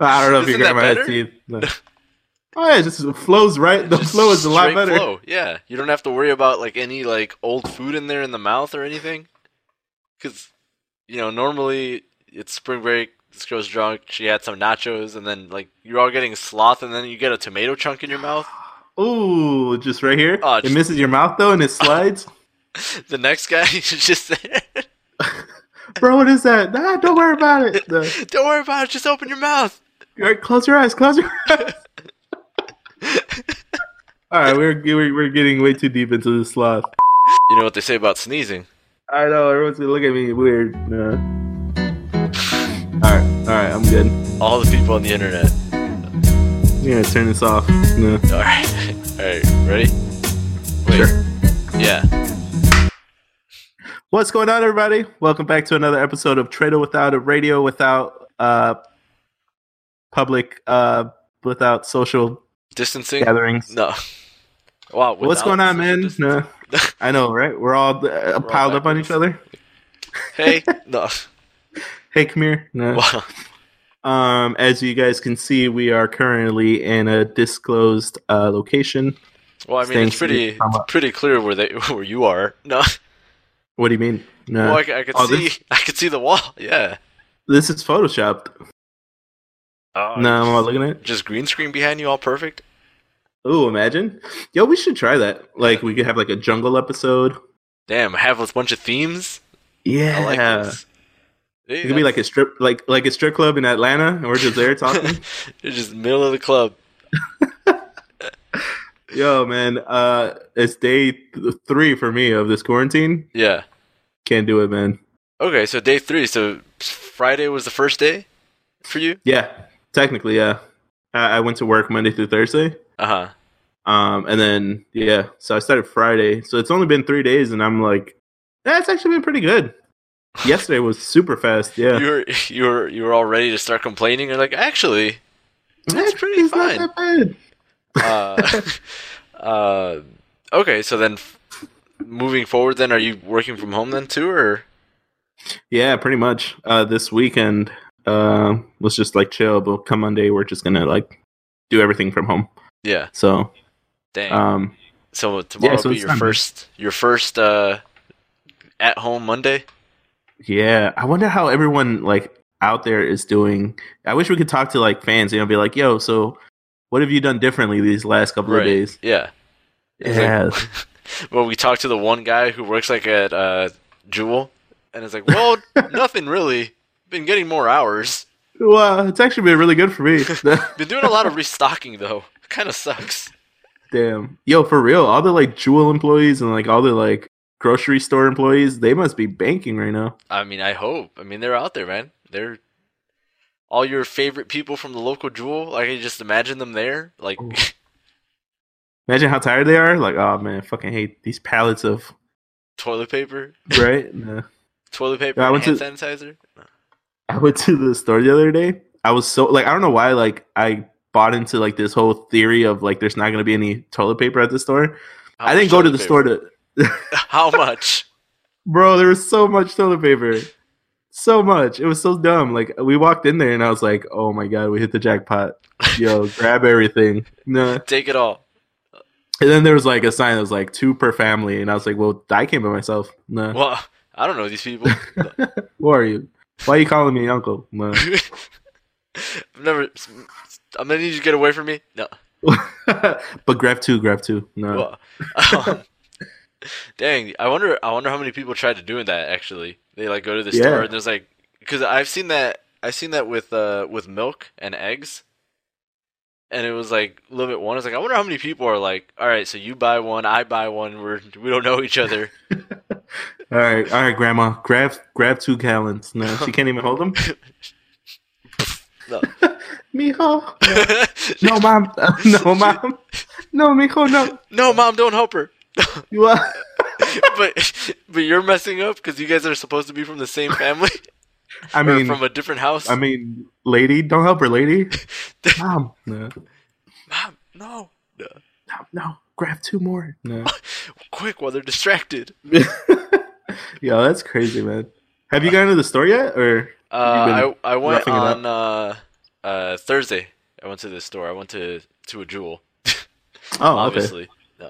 I don't know if your Isn't grandma had teeth. No. Oh yeah, it just flows right. The Just flow is a lot better. Flow. Yeah, you don't have to worry about like any like old food in there in the mouth or anything. Because you know normally it's spring break. This girl's drunk. She had some nachos, and then like you're all getting sloth, and then you get a tomato chunk in your mouth. Ooh, just right here. Ah, it just- misses your mouth though, and it slides. The next guy is just there. Bro, what is that? Nah, don't worry about it. No. Don't worry about it. Just open your mouth. All right, close your eyes. Close your eyes. All right, we're, we're we're getting way too deep into the sloth. You know what they say about sneezing? I know everyone's gonna look at me weird. No. All right, all right, I'm good. All the people on the internet. Gonna turn this off. No. All right, all right, ready? Wait. Sure. Yeah. What's going on, everybody? Welcome back to another episode of Trader Without a Radio Without uh public uh without social Distancing? gatherings. No. Wow. What's going on, man? No, I know, right? We're all uh, piled up on each other. Hey. No. Hey, come here. No. Wow. Um, as you guys can see, we are currently in a disclosed uh, location. Well, I mean, Thanks it's pretty, it's pretty clear where they, where you are. No. What do you mean? No, Well, I, I could Oh, see, this- I could see the wall. Yeah. this is photoshopped. Oh, no, I'm all just, looking at. it. just green screen behind you, all perfect. Ooh, imagine. Yo, we should try that. Like, we could have like a jungle episode. Damn, have a bunch of themes. Yeah, I like this. Hey, it could be like a strip, like like a strip club in Atlanta, and we're just there talking. You're just middle of the club. Yo, man, uh, it's day th- three for me of this quarantine. Yeah. Can't do it, man. Okay, so day three. So Friday was the first day for you. Yeah, technically, yeah. I, I went to work Monday through Thursday. Uh huh. Um, and then yeah, so I started Friday. So it's only been three days, and I'm like, that's it's actually been pretty good. Yesterday was super fast. Yeah, You were you were you were all ready to start complaining. You're like, actually, That's pretty It's fine. Not that bad. uh, uh, okay. So then, f- moving forward, then are you working from home then too, or Yeah, pretty much. Uh, this weekend uh, was just like chill, but come Monday, we're just gonna like do everything from home. yeah? So, Dang. um, so tomorrow so will be your first your first uh, at home Monday. yeah, I wonder how everyone like out there is doing. I wish we could talk to like fans, you know, be like, "Yo, so what have you done differently these last couple of days?" Yeah. It's like- Yeah, well, we talked to the one guy who works like at uh, Jewel, and it's like, well, nothing really. Been getting more hours. well, it's actually been really good for me. Been doing a lot of restocking though. Kind of sucks. Damn. Yo, for real, all the like Jewel employees and like all the like grocery store employees, they must be banking right now. I mean, I hope. I mean, they're out there, man. They're all your favorite people from the local Jewel. I can just imagine them there. Like, Imagine how tired they are. Like, oh man, I fucking hate these pallets of toilet paper, right. Nah. toilet paper, Yeah, I and went hand to- sanitizer. I went to the store the other day. I was so like I don't know why like I bought into like this whole theory of like there's not gonna be any toilet paper at the store. How I didn't go to the store to How much? bro, there was so much toilet paper. So much. It was so dumb. Like we walked in there and I was like, "Oh my god, we hit the jackpot." Yo, grab everything. Nah. Take it all. And then there was like a sign that was like two per family, and I was like, "Well, I came by myself." No, Well, I don't know these people. who are you? Why are you calling me uncle? No. I've never. I'm gonna need you to get away from me. No. but grab two, grab two. No, Well, um, dang, I wonder. I wonder how many people tried to do that. Actually, they like go to the Yeah. store and there's like, because I've seen that. I've seen that with uh with milk and eggs, and it was like limit one. It's like I wonder how many people are like, all right, so you buy one, I buy one. We're we don't know each other. all right, all right, grandma, grab grab two gallons. No, she can't even hold them. No. Mijo, no, mom, no, mom, no, mijo, no. no, mom, don't help her. You are. but but you're messing up because you guys are supposed to be from the same family I mean, from a different house. I mean, lady, don't help her, lady. Mom, no, mom, no, no. no, no, grab two more. No. quick while they're distracted. Yo, that's crazy, man. Have you gone to the store yet, or Uh, I I went roughing it up? on uh, Uh, Thursday, I went to the store. I went to to a jewel. Oh, okay. obviously. No.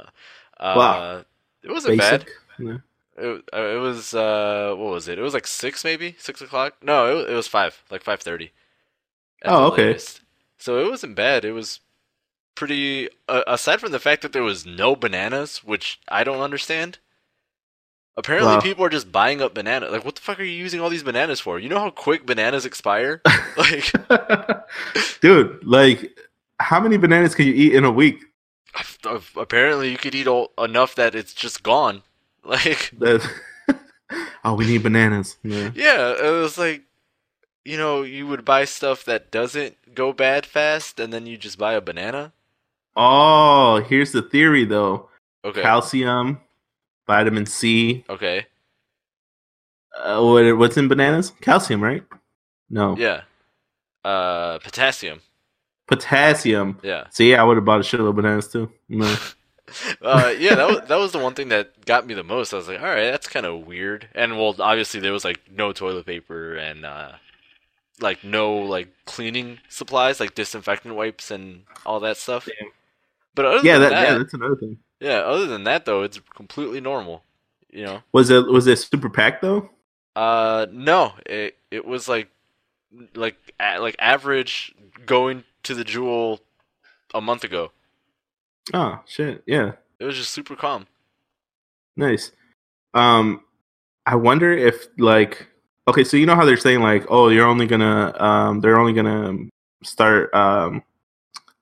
Uh, Wow. It wasn't bad. Basic. Yeah. It, uh, it was uh, what was it? It was like six, maybe six o'clock. No, it, it was five, like five thirty. Oh, okay. So it wasn't bad. It was pretty. Uh, aside from the fact that there was no bananas, which I don't understand. Apparently, Wow. people are just buying up bananas. Like, what the fuck are you using all these bananas for? You know how quick bananas expire? like, Dude, like, how many bananas can you eat in a week? apparently, you could eat all, enough that it's just gone. Like, oh, we need bananas. Yeah. Yeah, it was like, you know, you would buy stuff that doesn't go bad fast, and then you just buy a banana. Oh, here's the theory though: Okay. calcium, vitamin C. okay. Uh, what, what's in bananas? Calcium, right? No, Yeah. Uh, potassium. potassium. Yeah. See, I would have bought a shitload of bananas too. No. Uh, yeah. That was that was the one thing that got me the most. I was like, all right, that's kind of weird. And well, obviously there was like no toilet paper and uh, like no like cleaning supplies, like disinfectant wipes and all that stuff. Damn. But other yeah, than that, that, yeah, that's another thing. yeah, other than that though, it's completely normal. You know. Was it was it super packed though? Uh, no, it it was like like a, like average going to the jewel a month ago. Oh shit, yeah, It was just super calm. nice. Um, I wonder if like okay, so you know how they're saying like, oh, you're only gonna um, they're only gonna start um,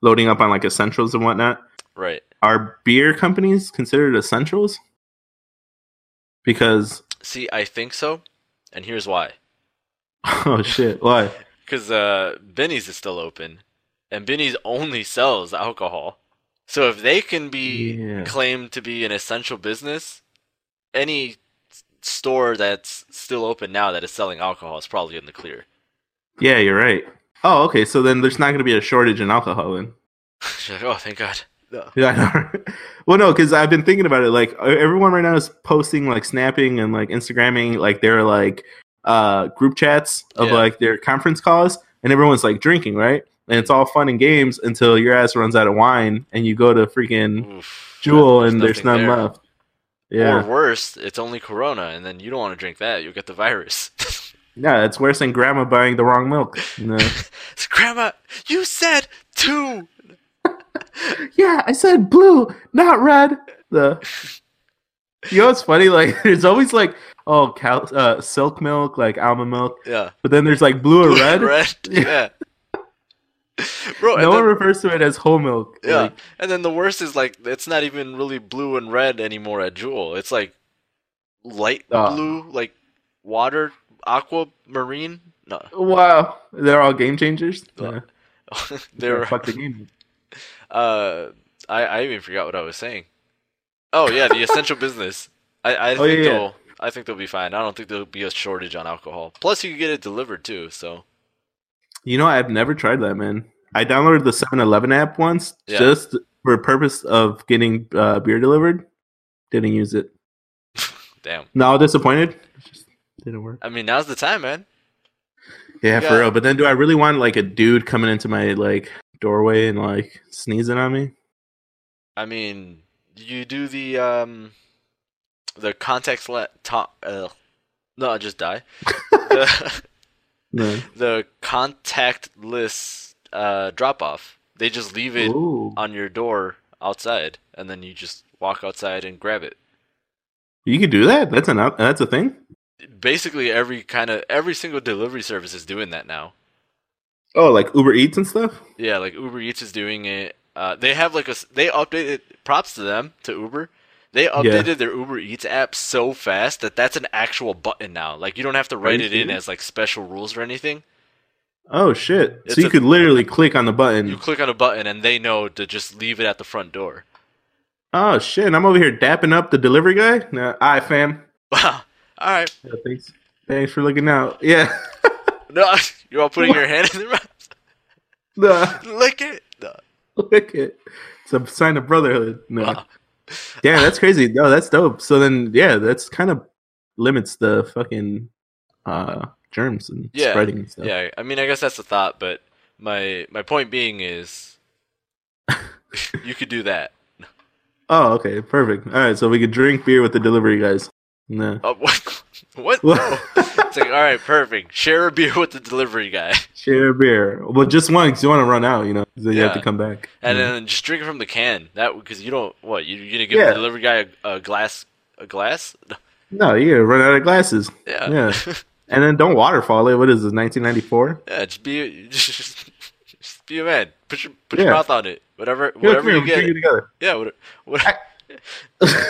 loading up on like essentials and whatnot. Right. Are beer companies considered essentials? Because See, I think so, and here's why. oh shit, why? Because uh, Benny's is still open, and Benny's only sells alcohol. So if they can be Yeah. claimed to be an essential business, any store that's still open now that is selling alcohol is probably in the clear. Yeah, you're right. Oh, okay. So then there's not going to be a shortage in alcohol then. She's like, oh, thank God. No. Yeah, I know. well, no, because I've been thinking about it. Like everyone right now is posting, like snapping and like Instagramming, like their like uh group chats of Yeah. like their conference calls, and everyone's like drinking, right? And it's all fun and games until your ass runs out of wine, and you go to freaking Oof. Jewel, and there's none there. left. Yeah, Or worse, it's only Corona, and then you don't want to drink that. You'll get the virus. yeah, it's worse than grandma buying the wrong milk. No. Grandma, you said two. yeah, I said blue, not red. The you know what's funny? Like there's always like oh cow, uh, silk milk, like almond milk, Yeah. but then there's like blue or red. Red. Yeah. Bro, no one refers to it as whole milk. yeah, Like, and then the worst is like it's not even really blue and red anymore at Jewel. It's like light Ah. blue, like water, aquamarine. No, wow, they're all game changers. Uh, Yeah. they're fuck the game. Uh, I I even forgot what I was saying. Oh yeah, the essential business. I I Oh, think yeah, yeah. they'll I think they'll be fine. I don't think there'll be a shortage on alcohol. Plus, you can get it delivered too. So You know, I've never tried that, man. I downloaded the 7-Eleven app once Yeah. just for the purpose of getting uh, beer delivered. Didn't use it. damn. Now disappointed. It just didn't work. I mean, now's the time, man. Yeah, for real. But then, do I really want like a dude coming into my like doorway and like sneezing on me? I mean, you do the um the context let top. Uh, no, just die. the, No. the contactless uh, drop off. They just leave it Ooh. on your door outside, and then you just walk outside and grab it. You could do that. That's an that's a thing. Basically, every kind of every single delivery service is doing that now. Oh, like Uber Eats and stuff. Yeah, like Uber Eats is doing it. Uh, they have like a they updated. Props to them to Uber. They updated their Uber Eats app so fast that that's an actual button now. Like you don't have to write it in as like special rules or anything. Oh shit! It's so you a- could literally click on the button. You click on a button and they know to just leave it at the front door. Oh shit! I'm over here dapping up the delivery guy. Nah, alright, fam. Wow. All right. Yeah, thanks. Thanks for looking out. Yeah. No, you're all putting your hand in their mouth. nah, Lick it. No. look it. It's a sign of brotherhood. No. Wow. Yeah, that's crazy. No, that's dope. So then, yeah, that's kind of limits the fucking uh germs and Yeah, spreading and stuff. Yeah, I mean, I guess that's the thought, but my my point being is, you could do that. Oh, okay, perfect. All right, so we could drink beer with the delivery guys. No. Uh, what? What? No. It's like, all right, perfect. Share a beer with the delivery guy, Share a beer. Well, just one because you want to run out, you know. Then you have to come back. and Yeah. then just drink it from the can. That because you don't what you you gonna give Yeah. the delivery guy a, a glass a glass? no, you're gonna run out of glasses. Yeah. Yeah. And then don't waterfall it. What is this? 1994? Yeah, just be just, just be a man. Put your put your mouth on it. Whatever whatever you here, we drink get. Yeah, what, what,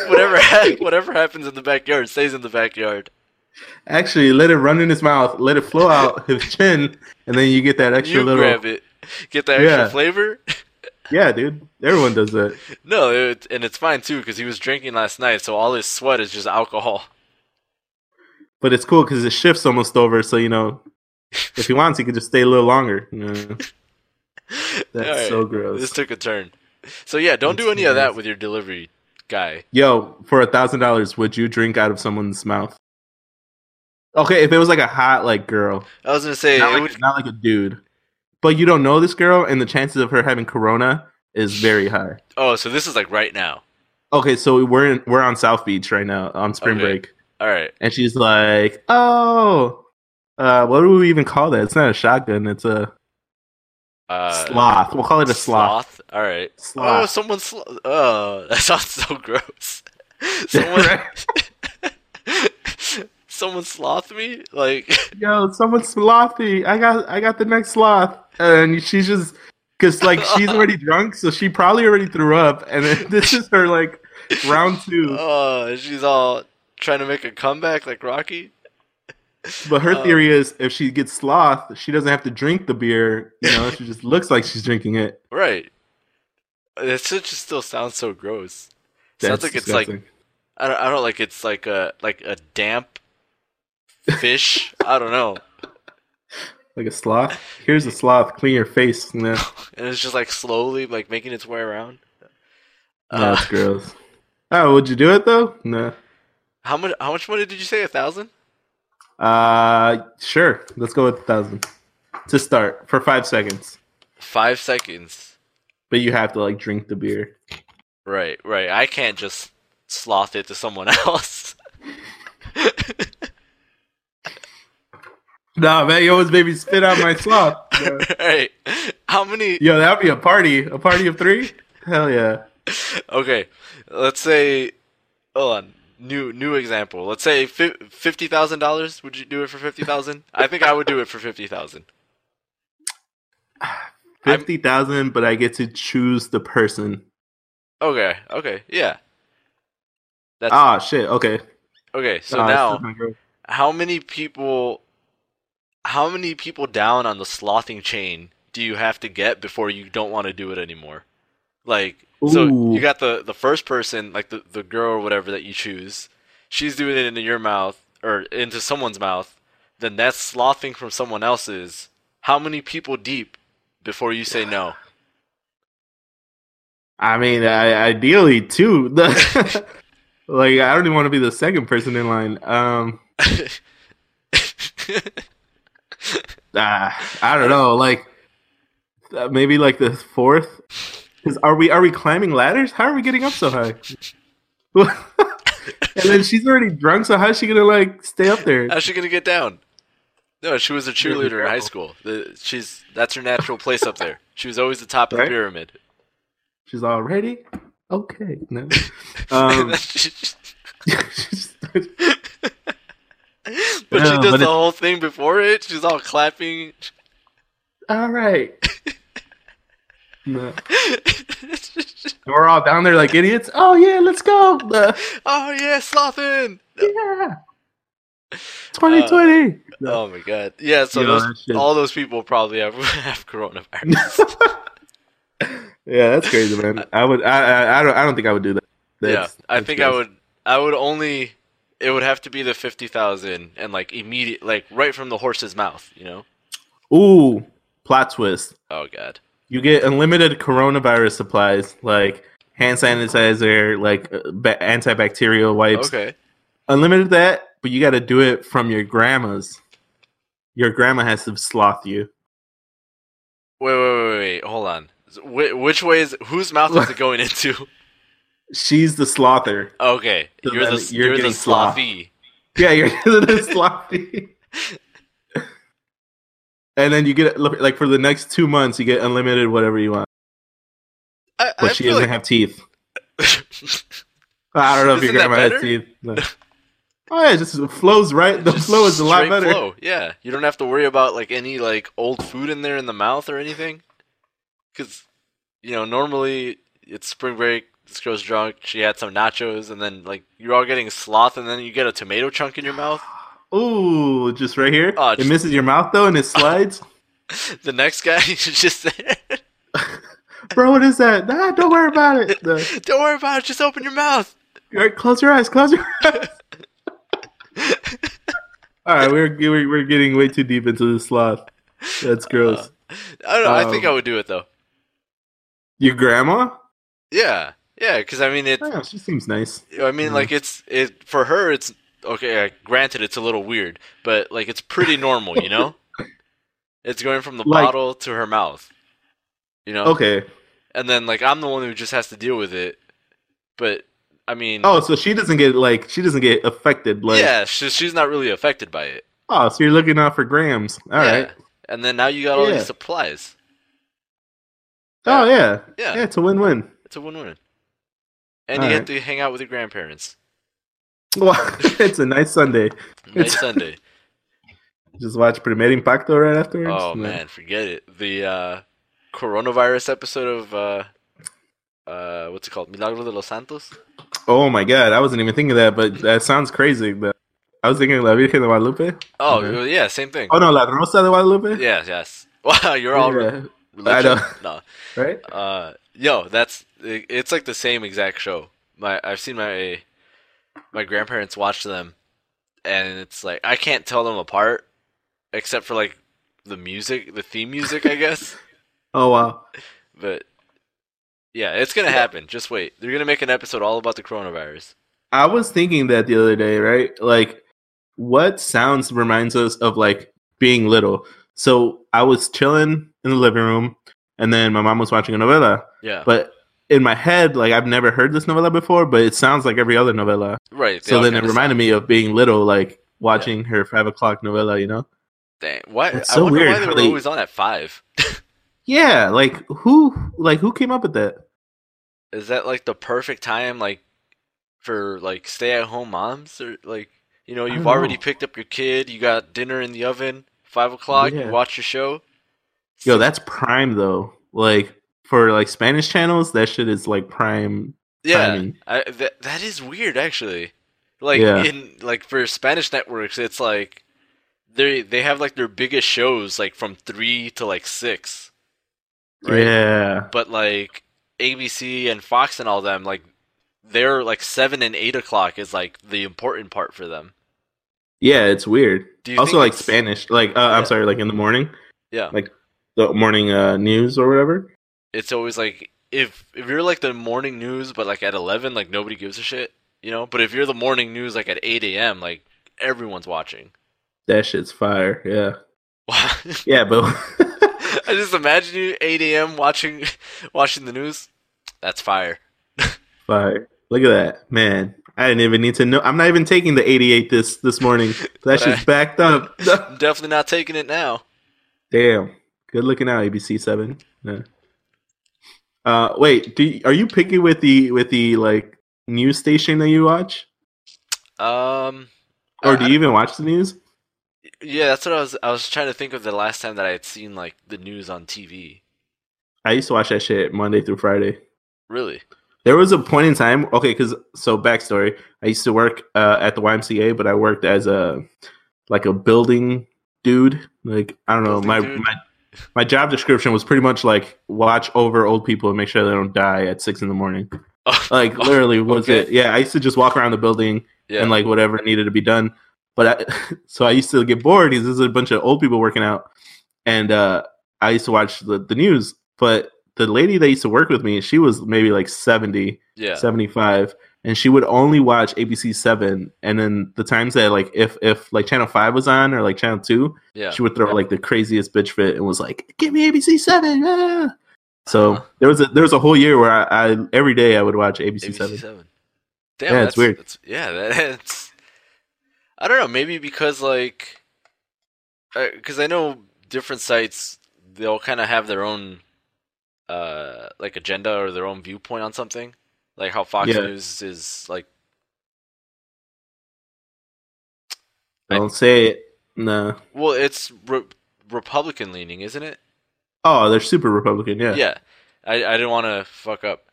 whatever whatever happens in the backyard stays in the backyard. Actually, let it run in his mouth, let it flow out his chin, and then you get that extra You little. grab it, get that extra Yeah. flavor. Yeah, dude. Everyone does that. No, it, and it's fine too because he was drinking last night, so all his sweat is just alcohol. But it's cool because his shift's almost over, so you know, if he wants, he could just stay a little longer. You know? That's Alright, so gross. This took a turn. So yeah, don't That's do any of that with your delivery guy. Yo, for a thousand dollars, would you drink out of someone's mouth? Okay, if it was like a hot like girl, I was gonna say not it like, would, not like a dude, but you don't know this girl, and the chances of her having corona is very high. Oh, so this is like right now. Okay, so we're in, we're on South Beach right now on spring Okay. break, All right. and she's like, "Oh, uh, what do we even call that? It's not a shotgun. It's a Uh, sloth. We'll call it a sloth. sloth? All right. Oh, Sloth. someone. Sl- oh, that sounds so gross. Someone. someone sloth me like. Yo, someone slothy. I got I got the next sloth, and she's just because like she's already drunk, so she probably already threw up, and this is her like round two. Oh, she's all trying to make a comeback like Rocky. But her uh, theory is if she gets sloth, she doesn't have to drink the beer. You know, she just looks like she's drinking it. Right. It just still sounds so gross. That's sounds like it's like. I don't, I don't like it's like a like a damp fish. I don't know, like a sloth. Here's a sloth. Clean your face. No, and it's just like slowly like making its way around. no, Uh, it's gross. Oh, would you do it though? No. how much? How much money did you say? A thousand? Uh, sure. Let's go with a thousand to start for five seconds. Five seconds. But you have to like drink the beer. Right, right. I can't just sloth it to someone else. Nah, man, you always made me spit out my sloth. Yeah. right. How many? Yo, that would be a party. A party of three? Hell yeah. Okay, let's say. Hold on. New new example. Let's say fi- fifty thousand dollars. Would you do it for fifty thousand? I think I would do it for fifty thousand. 50,000, but I get to choose the person. Okay. Okay. Yeah. That's Ah, shit. Okay. okay. So Ah, now, how many people? How many people down on the slothing chain do you have to get before you don't want to do it anymore? Like, so you got the the first person, like the the girl or whatever that you choose. She's doing it into your mouth or into someone's mouth. Then that's slothing from someone else's. How many people deep before you say no? I mean, I, ideally, two. Like, I don't even want to be the second person in line. Um, ah, I don't know. Like, uh, maybe like the fourth. Because are we are we climbing ladders? How are we getting up so high? and then she's already drunk, so how's she gonna like stay up there? How's she gonna get down? No, she was a cheerleader in high school. The, she's that's her natural place up there. She was always the top of Right. the pyramid. She's already. Okay. No. Um, She- she's- but she does but the it's- whole thing before it. She's all clapping. all right. No. We're all down there like idiots. Oh yeah, let's go. Uh, oh yeah, slothing. yeah. 2020. No. Oh my god. Yeah. So Yo, those, that all those people probably have have coronavirus. yeah, that's crazy, man. I would. I, I. I don't. I don't think I would do that. yeah, I that's think I would. I would only. It would have to be the fifty thousand and like immediate, like right from the horse's mouth. You know. Ooh, plot twist. Oh god. You get unlimited coronavirus supplies like hand sanitizer, like uh, ba- antibacterial wipes. Okay. Unlimited that, but you got to do it from your grandma's. Your grandma has to sloth you. Wait, wait, wait, wait. Hold on. Wh- which way is whose mouth is it going into? She's the slother. Okay, So you're the you're you're, the slothy. Yeah, you're the slothy. and then you get like for the next two months, you get unlimited whatever you want. I, But I she doesn't like have teeth. I don't know if your Isn't grandma has teeth. No. Oh yeah, it just flows right. The Just flow is a lot better. Flow. Yeah, you don't have to worry about like any like old food in there in the mouth or anything. Because you know normally it's spring break. This girl's drunk. She had some nachos, and then like you're all getting sloth, and then you get a tomato chunk in your mouth. Ooh, just right here. Oh, it just- misses your mouth though, and it slides. the next guy is just there. Bro, what is that? Nah, don't worry about it. The- Don't worry about it. Just open your mouth. all right, close your eyes. Close your eyes. All right, we're we're we're getting way too deep into the sloth. That's gross. I don't know. I think Um, I would do it though. Your grandma? Yeah, yeah. Because I mean, it. Oh, she seems nice. I mean, Mhm. like it's it for her. It's okay. uh, Granted, it's a little weird, but like it's pretty normal, you know. It's going from the Like- bottle to her mouth, you know. Okay. And then like I'm the one who just has to deal with it. But I mean, Oh, so she doesn't get like she doesn't get affected. Like, yeah, she, she's not really affected by it. oh, so you're looking out for grams. All yeah. right. And then now you got all Yeah. these supplies. Oh yeah. Yeah. Yeah, it's a win-win. It's a win-win. And you Alright. get to hang out with your grandparents. Well, it's a nice Sunday. Nice It's- Sunday. Just watch Primer Impacto right afterwards. Oh and man, forget it. The uh, coronavirus episode of uh, uh, what's it called? Milagro de los Santos. Oh my god, I wasn't even thinking of that, but that sounds crazy. But I was thinking La Virgen de Guadalupe. Oh Okay. yeah, same thing. Oh no, La Rosa de Guadalupe. Yeah, yes. Wow, you're all Yeah, religion. I No, right. uh, yo, that's it's like the same exact show. My I've seen my my grandparents watch them, and it's like I can't tell them apart, except for like the music, the theme music, I guess. Oh wow. But yeah, it's gonna happen. Just wait. They're gonna make an episode all about the coronavirus. I was thinking that the other day, right? Like, what sounds reminds us of like being little? So I was chilling in the living room, and then my mom was watching a novela. Yeah, But in my head, like I've never heard this novela before, but it sounds like every other novela. right. So then it reminded me of being little, like watching her five o'clock novela. You know? Dang, I so wonder weird why they were they- always on at five. Yeah. Like who? Like who came up with that? Is that like the perfect time, like for like stay-at-home moms, or like you know you've already know. picked up your kid, you got dinner in the oven, five o'clock, Yeah. you watch your show. Yo, that's prime though. Like for like Spanish channels, that shit is like prime. yeah. I, that that is weird, actually. Like Yeah. in like for Spanish networks, it's like they they have like their biggest shows like from three to like six, right? Yeah. But like ABC and Fox and all them, like they're like seven and eight o'clock is like the important part for them. Yeah, it's weird. Do you Also, like Spanish, like uh, Yeah. I'm sorry, like in the morning, Yeah, like the morning uh, news or whatever. it's always like if if you're like the morning news, but like at eleven, like nobody gives a shit, you know. But if you're the morning news, like at eight a.m., like everyone's watching. That shit's fire. Yeah, yeah, but I just imagine you eight a.m. watching watching the news. That's fire. fire. Look at that, man. I didn't even need to know. I'm not even taking the 88 this this morning. That shit's backed up. Definitely not taking it now. Damn. Good looking out, ABC Seven. Yeah. Uh, wait. Do you, are you picky with the with the like news station that you watch, Um, or do you even watch the news? yeah, that's what I was. I was trying to think of the last time that I had seen like the news on TV. I used to watch that shit Monday through Friday. Really? There was a point in time. Okay, because so backstory. I used to work uh, at the YMCA, but I worked as a like a building dude. Like I don't know, Building my dude? my my job description was pretty much like watch over old people and make sure they don't die at six in the morning. Like literally was Okay. it? Yeah, I used to just walk around the building Yeah. and like whatever needed to be done. But I, so I used to get bored because there's a bunch of old people working out, and uh, I used to watch the, the news. But the lady that used to work with me, she was maybe like 70, yeah. 75. And she would only watch ABC Seven. And then the times that like if if like Channel Five was on or like Channel Two, Yeah. she would throw like the craziest bitch fit and was like, "Give me ABC Seven. ah." So Uh-huh. there was a there was a whole year where I, I every day I would watch ABC, ABC Seven. Damn, Yeah, that's it's weird. That's, yeah, that's. I don't know. Maybe because like, because I know different sites, they'll kind of have their own, uh, like agenda or their own viewpoint on something. Like how Fox Yeah. News is like. I- Don't say it. No. Well, it's re- Republican leaning, isn't it? Oh, they're super Republican. Yeah. Yeah. I, I didn't want to fuck up,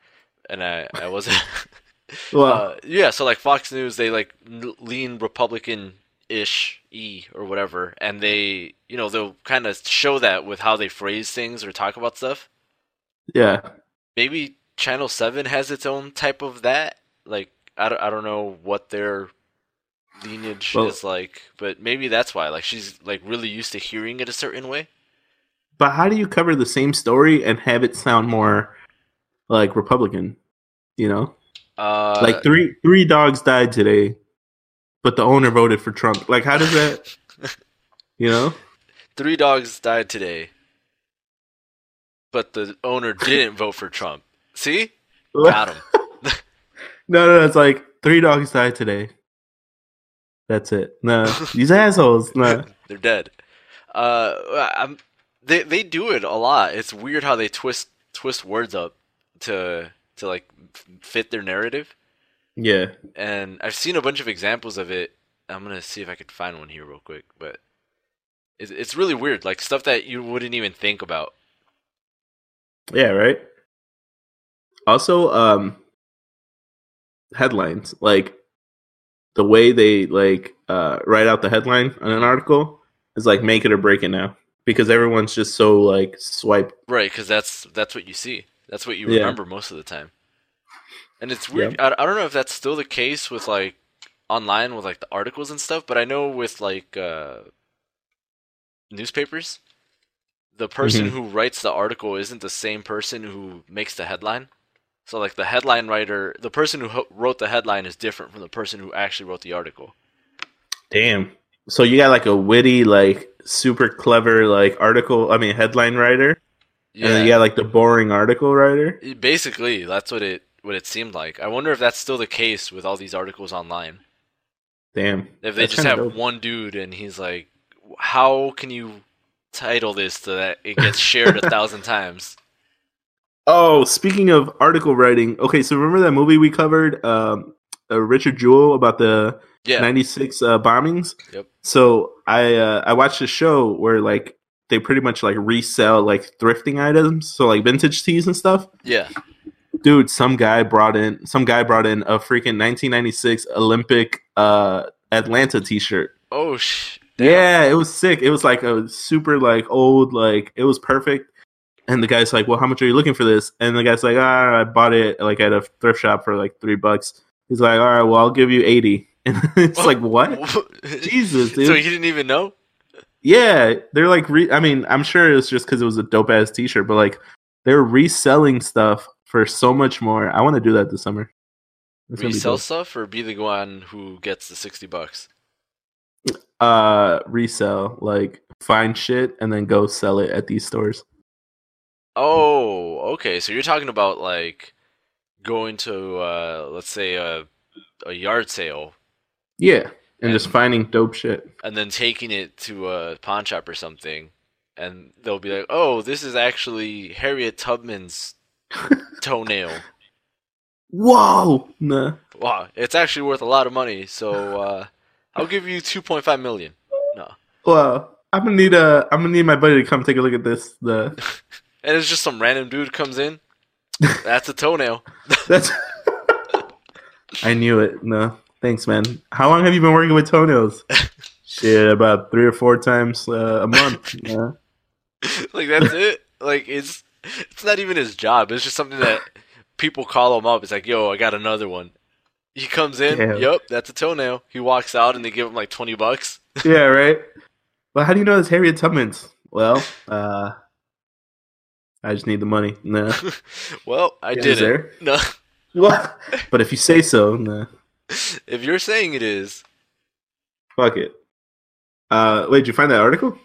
and I I wasn't. Well, uh, yeah, so like Fox News, they like lean Republican ish e or whatever, and they you know they'll kind of show that with how they phrase things or talk about stuff. yeah. Maybe Channel Seven has its own type of that. Like I don't I don't know what their lineage Well- is like, but maybe that's why. Like she's like really used to hearing it a certain way. But how do you cover the same story and have it sound more like Republican? You know, Uh, like three three dogs died today, but the owner voted for Trump. Like, how does that? You know? three dogs died today, but the owner didn't vote for Trump. See, got him. No, no, it's like three dogs died today. That's it. No, these assholes. No. They're dead. Uh, I'm, they they do it a lot. It's weird how they twist twist words up to to like fit their narrative. Yeah. And I've seen a bunch of examples of it. I'm gonna see if I could find one here real quick, but it's it's really weird. Like stuff that you wouldn't even think about. Yeah. Right. Also, um, headlines like the way they like uh write out the headline on an article is like make it or break it now because everyone's just so like swipe. Right, because that's that's what you see. That's what you Yeah. remember most of the time. And it's weird. I, I don't know if that's still the case with like online with like the articles and stuff, but I know with like uh, newspapers, the person Mhm. who writes the article isn't the same person who makes the headline. So like the headline writer, the person who ho- wrote the headline is different from the person who actually wrote the article. Damn. So you got like a witty, like super clever, like article. I mean, headline writer, and then you got like the boring article writer. Basically, that's what it what it seemed like. I wonder if that's still the case with all these articles online. Damn. If they just have dope. one dude and he's like, "How can you title this so that it gets shared a thousand times?" Oh, speaking of article writing, okay, so remember that movie we covered, um, uh, Richard Jewell about the Yeah, '96 uh, bombings? Yep. So I uh, I watched a show where like they pretty much like resell like thrifting items, so like vintage tees and stuff. yeah. Dude, some guy brought in some guy brought in a freaking 1996 Olympic uh, Atlanta T-shirt. Oh sh. damn. Yeah, it was sick. It was like a super like old like it was perfect. And the guy's like, "Well, how much are you looking for this?" And the guy's like, "Ah, I bought it like at a thrift shop for like three bucks." He's like, "All right, well, I'll give you 80. And it's like, "What?" Jesus, dude. so he didn't even know. Yeah, they're like, re- I mean, I'm sure it was just because it was a dope ass T-shirt, but like they're reselling stuff for so much more. I want to do that this summer. That's Resell stuff or be the one who gets the sixty bucks. Uh, resell like find shit and then go sell it at these stores. Oh, okay. So you're talking about like going to uh, let's say a a yard sale Yeah, and just finding dope shit. and then taking it to a pawn shop or something, and they'll be like, "Oh, this is actually Harriet Tubman's toenail. Whoa, nah. Wow, it's actually worth a lot of money. So uh, I'll give you two point five million. No, Well, I'm gonna need a. I'm gonna need my buddy to come take a look at this. The and it's just some random dude comes in. That's a toenail. that's. I knew it. No, thanks, man. How long have you been working with toenails? Shit, about three or four times uh, a month. Yeah. like that's it. Like it's it's not even his job. It's just something that people call him up. It's like, yo, I got another one. He comes in. Damn. Yep, that's a toenail. He walks out and they give him like twenty bucks. yeah, right. Well, how do you know it's Harriet Tubman's? Well, uh, I just need the money. No, well, I did it. there? No, What? But if you say so, nah, if you're saying it is, fuck it. Uh, wait, did you find that article?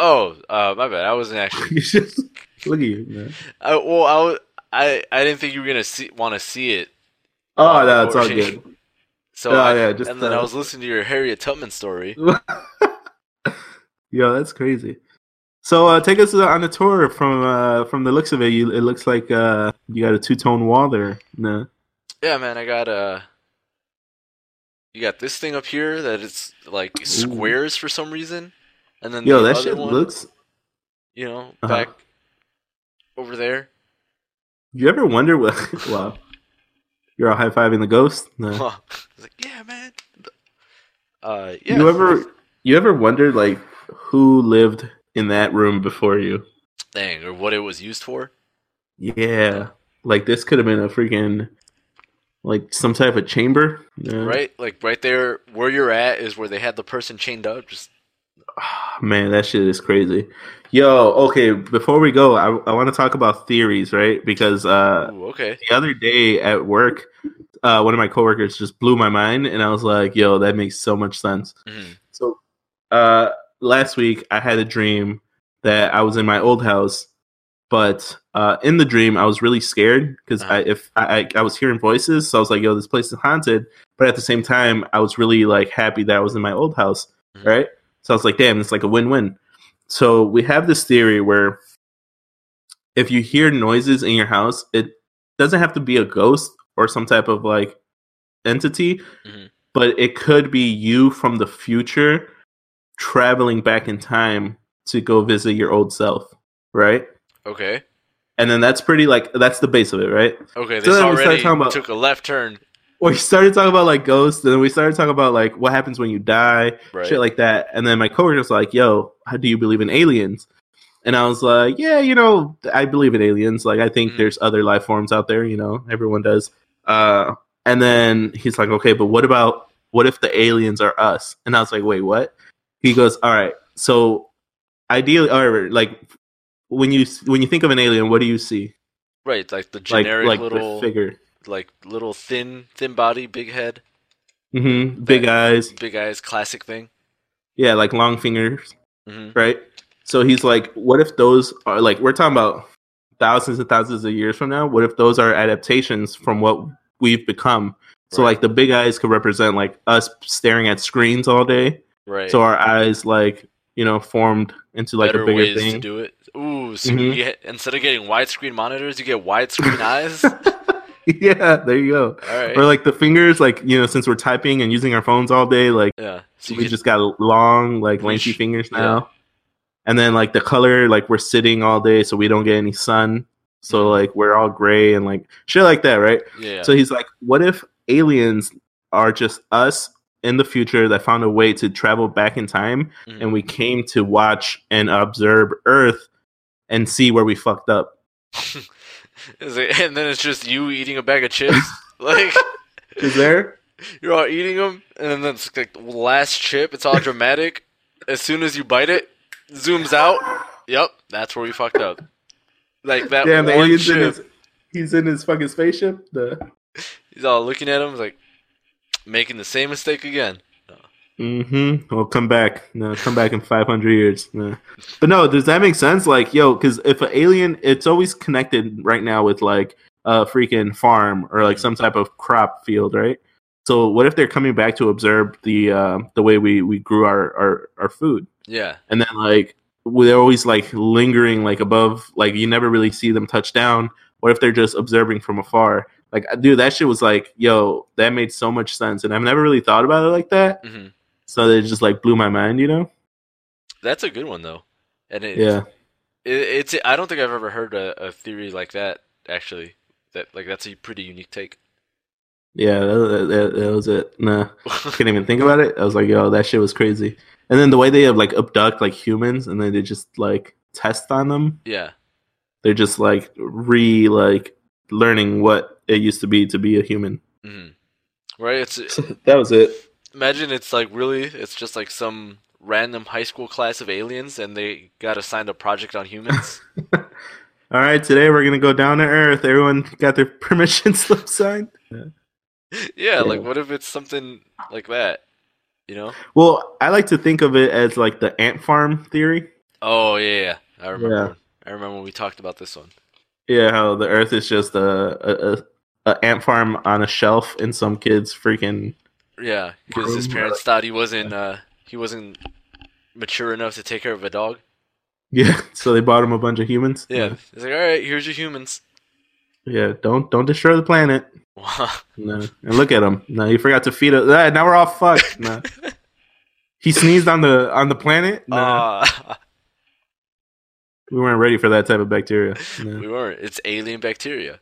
oh, uh, my bad. I wasn't actually. You just look at you. Man. I, well, I, was- I I didn't think you were gonna see want to see it. Oh, no, it's all good. So Oh, I, yeah, just, and then uh, I was listening to your Harriet Tubman story. Yo, that's crazy. So uh, take us on a tour from uh, from the looks of it. You, it looks like uh, you got a two tone wall there. Nah. Yeah, man, I got uh You got this thing up here that it's like squares for some reason, and then Yo, the that other shit one, looks. you know, Uh-huh. back over there. You ever wonder what? wow, you're all high fiving the ghost. No. Was like, yeah, man. Uh, yeah. You ever you ever wondered like who lived in that room before you? Dang, or what it was used for? Yeah, like this could have been a freaking like some type of chamber. Yeah. Right, like right there where you're at is where they had the person chained up. Just Man, that shit is crazy. Yo, okay, before we go, I, I want to talk about theories, right? Because uh, ooh, okay. the other day at work, uh, one of my coworkers just blew my mind, and I was like, yo, that makes so much sense. Mhm. So, uh, last week I had a dream that I was in my old house, but uh, in the dream I was really scared because I if I, I I was hearing voices, so I was like, "Yo, this place is haunted." But at the same time, I was really like happy that I was in my old house, Mhm. right? So I was like, "Damn, it's like a win-win." So we have this theory where if you hear noises in your house, it doesn't have to be a ghost or some type of like entity, Mhm. but it could be you from the future traveling back in time to go visit your old self, right? Okay. And then that's pretty like that's the base of it, right? Okay. So This we started already talking about- took a left turn. We started talking about like ghosts, and then we started talking about like what happens when you die, Right. shit like that. And then my coworker was like, "Yo, how do you believe in aliens?" And I was like, "Yeah, you know, I believe in aliens. Like, I think Mhm. there's other life forms out there. You know, everyone does." Uh, and then he's like, "Okay, but what about what if the aliens are us?" And I was like, "Wait, what?" He goes, "All right, so ideally, or like when you when you think of an alien, what do you see? Right, like the generic like little, the figure, like little thin, thin body, big head, mm-hmm. big eyes, big eyes, classic thing. yeah, like long fingers." hmm right? So he's like, what if those are like we're talking about thousands and thousands of years from now? What if those are adaptations from what we've become? So Right. like the big eyes could represent like us staring at screens all day. Right. So our eyes like you know formed into like Better a bigger ways to thing. do it. Ooh, so Mhm. you get, instead of getting widescreen monitors, you get widescreen eyes. yeah, there you go. All right. Or like the fingers, like you know, since we're typing and using our phones all day, like yeah. So we could, just got long, like lengthy fingers yeah. now. And then like the color, like we're sitting all day, so we don't get any sun. So Mhm. like we're all gray and like shit like that, right? yeah. So he's like, what if aliens are just us in the future that found a way to travel back in time, Mhm. and we came to watch and observe Earth and see where we fucked up? Is it- and then it's just you eating a bag of chips. like Is there? you're all eating them, and then it's like the last chip. It's all dramatic. As soon as you bite it, zooms out. Yep, that's where we fucked up. Like that Damn, the one in chip. his. He's in his fucking spaceship. The He's all looking at him, like making the same mistake again. Mm-hmm. Well, come back. No, come back in 500 years. No. But no, does that make sense? Like, yo, because if an alien, it's always connected right now with like a freaking farm or like some type of crop field, right? So what if they're coming back to observe the uh, the way we we grew our our, our food, Yeah. and then like they're always like lingering like above, like you never really see them touch down. What if they're just observing from afar? Like, dude, that shit was like, yo, that made so much sense, and I've never really thought about it like that. hmm So it just like blew my mind, you know? That's a good one though, and it, Yeah. it, it's. I don't think I've ever heard a, a theory like that. Actually, that like that's a pretty unique take. Yeah, that, that, that was it. Nah, couldn't even think about it. I was like, yo, that shit was crazy. And then the way they have like abduct like humans and then they just like test on them. yeah. They're just like re like learning what it used to be to be a human. hmm Right. It's that was it. imagine it's like really it's just like some random high school class of aliens and they got assigned a project on humans. All right, today we're gonna go down to Earth. Everyone got their permission slip signed. Yeah, yeah, like what if it's something like that? You know? Well, I like to think of it as like the ant farm theory. Oh yeah, yeah. I remember. I remember when we talked about this one. Yeah, how the Earth is just a a, ant farm on a shelf in some kid's freaking. Yeah, because his parents thought he wasn't uh he wasn't mature enough to take care of a dog. Yeah, so they bought him a bunch of humans. Yeah, he's like, all right, here's your humans. yeah. Don't don't destroy the planet. No, and look at him. No, you forgot to feed it. Ah, now we're all fucked. No. He sneezed on the on the planet. No, uh, we weren't ready for that type of bacteria. No. we weren't. It's alien bacteria.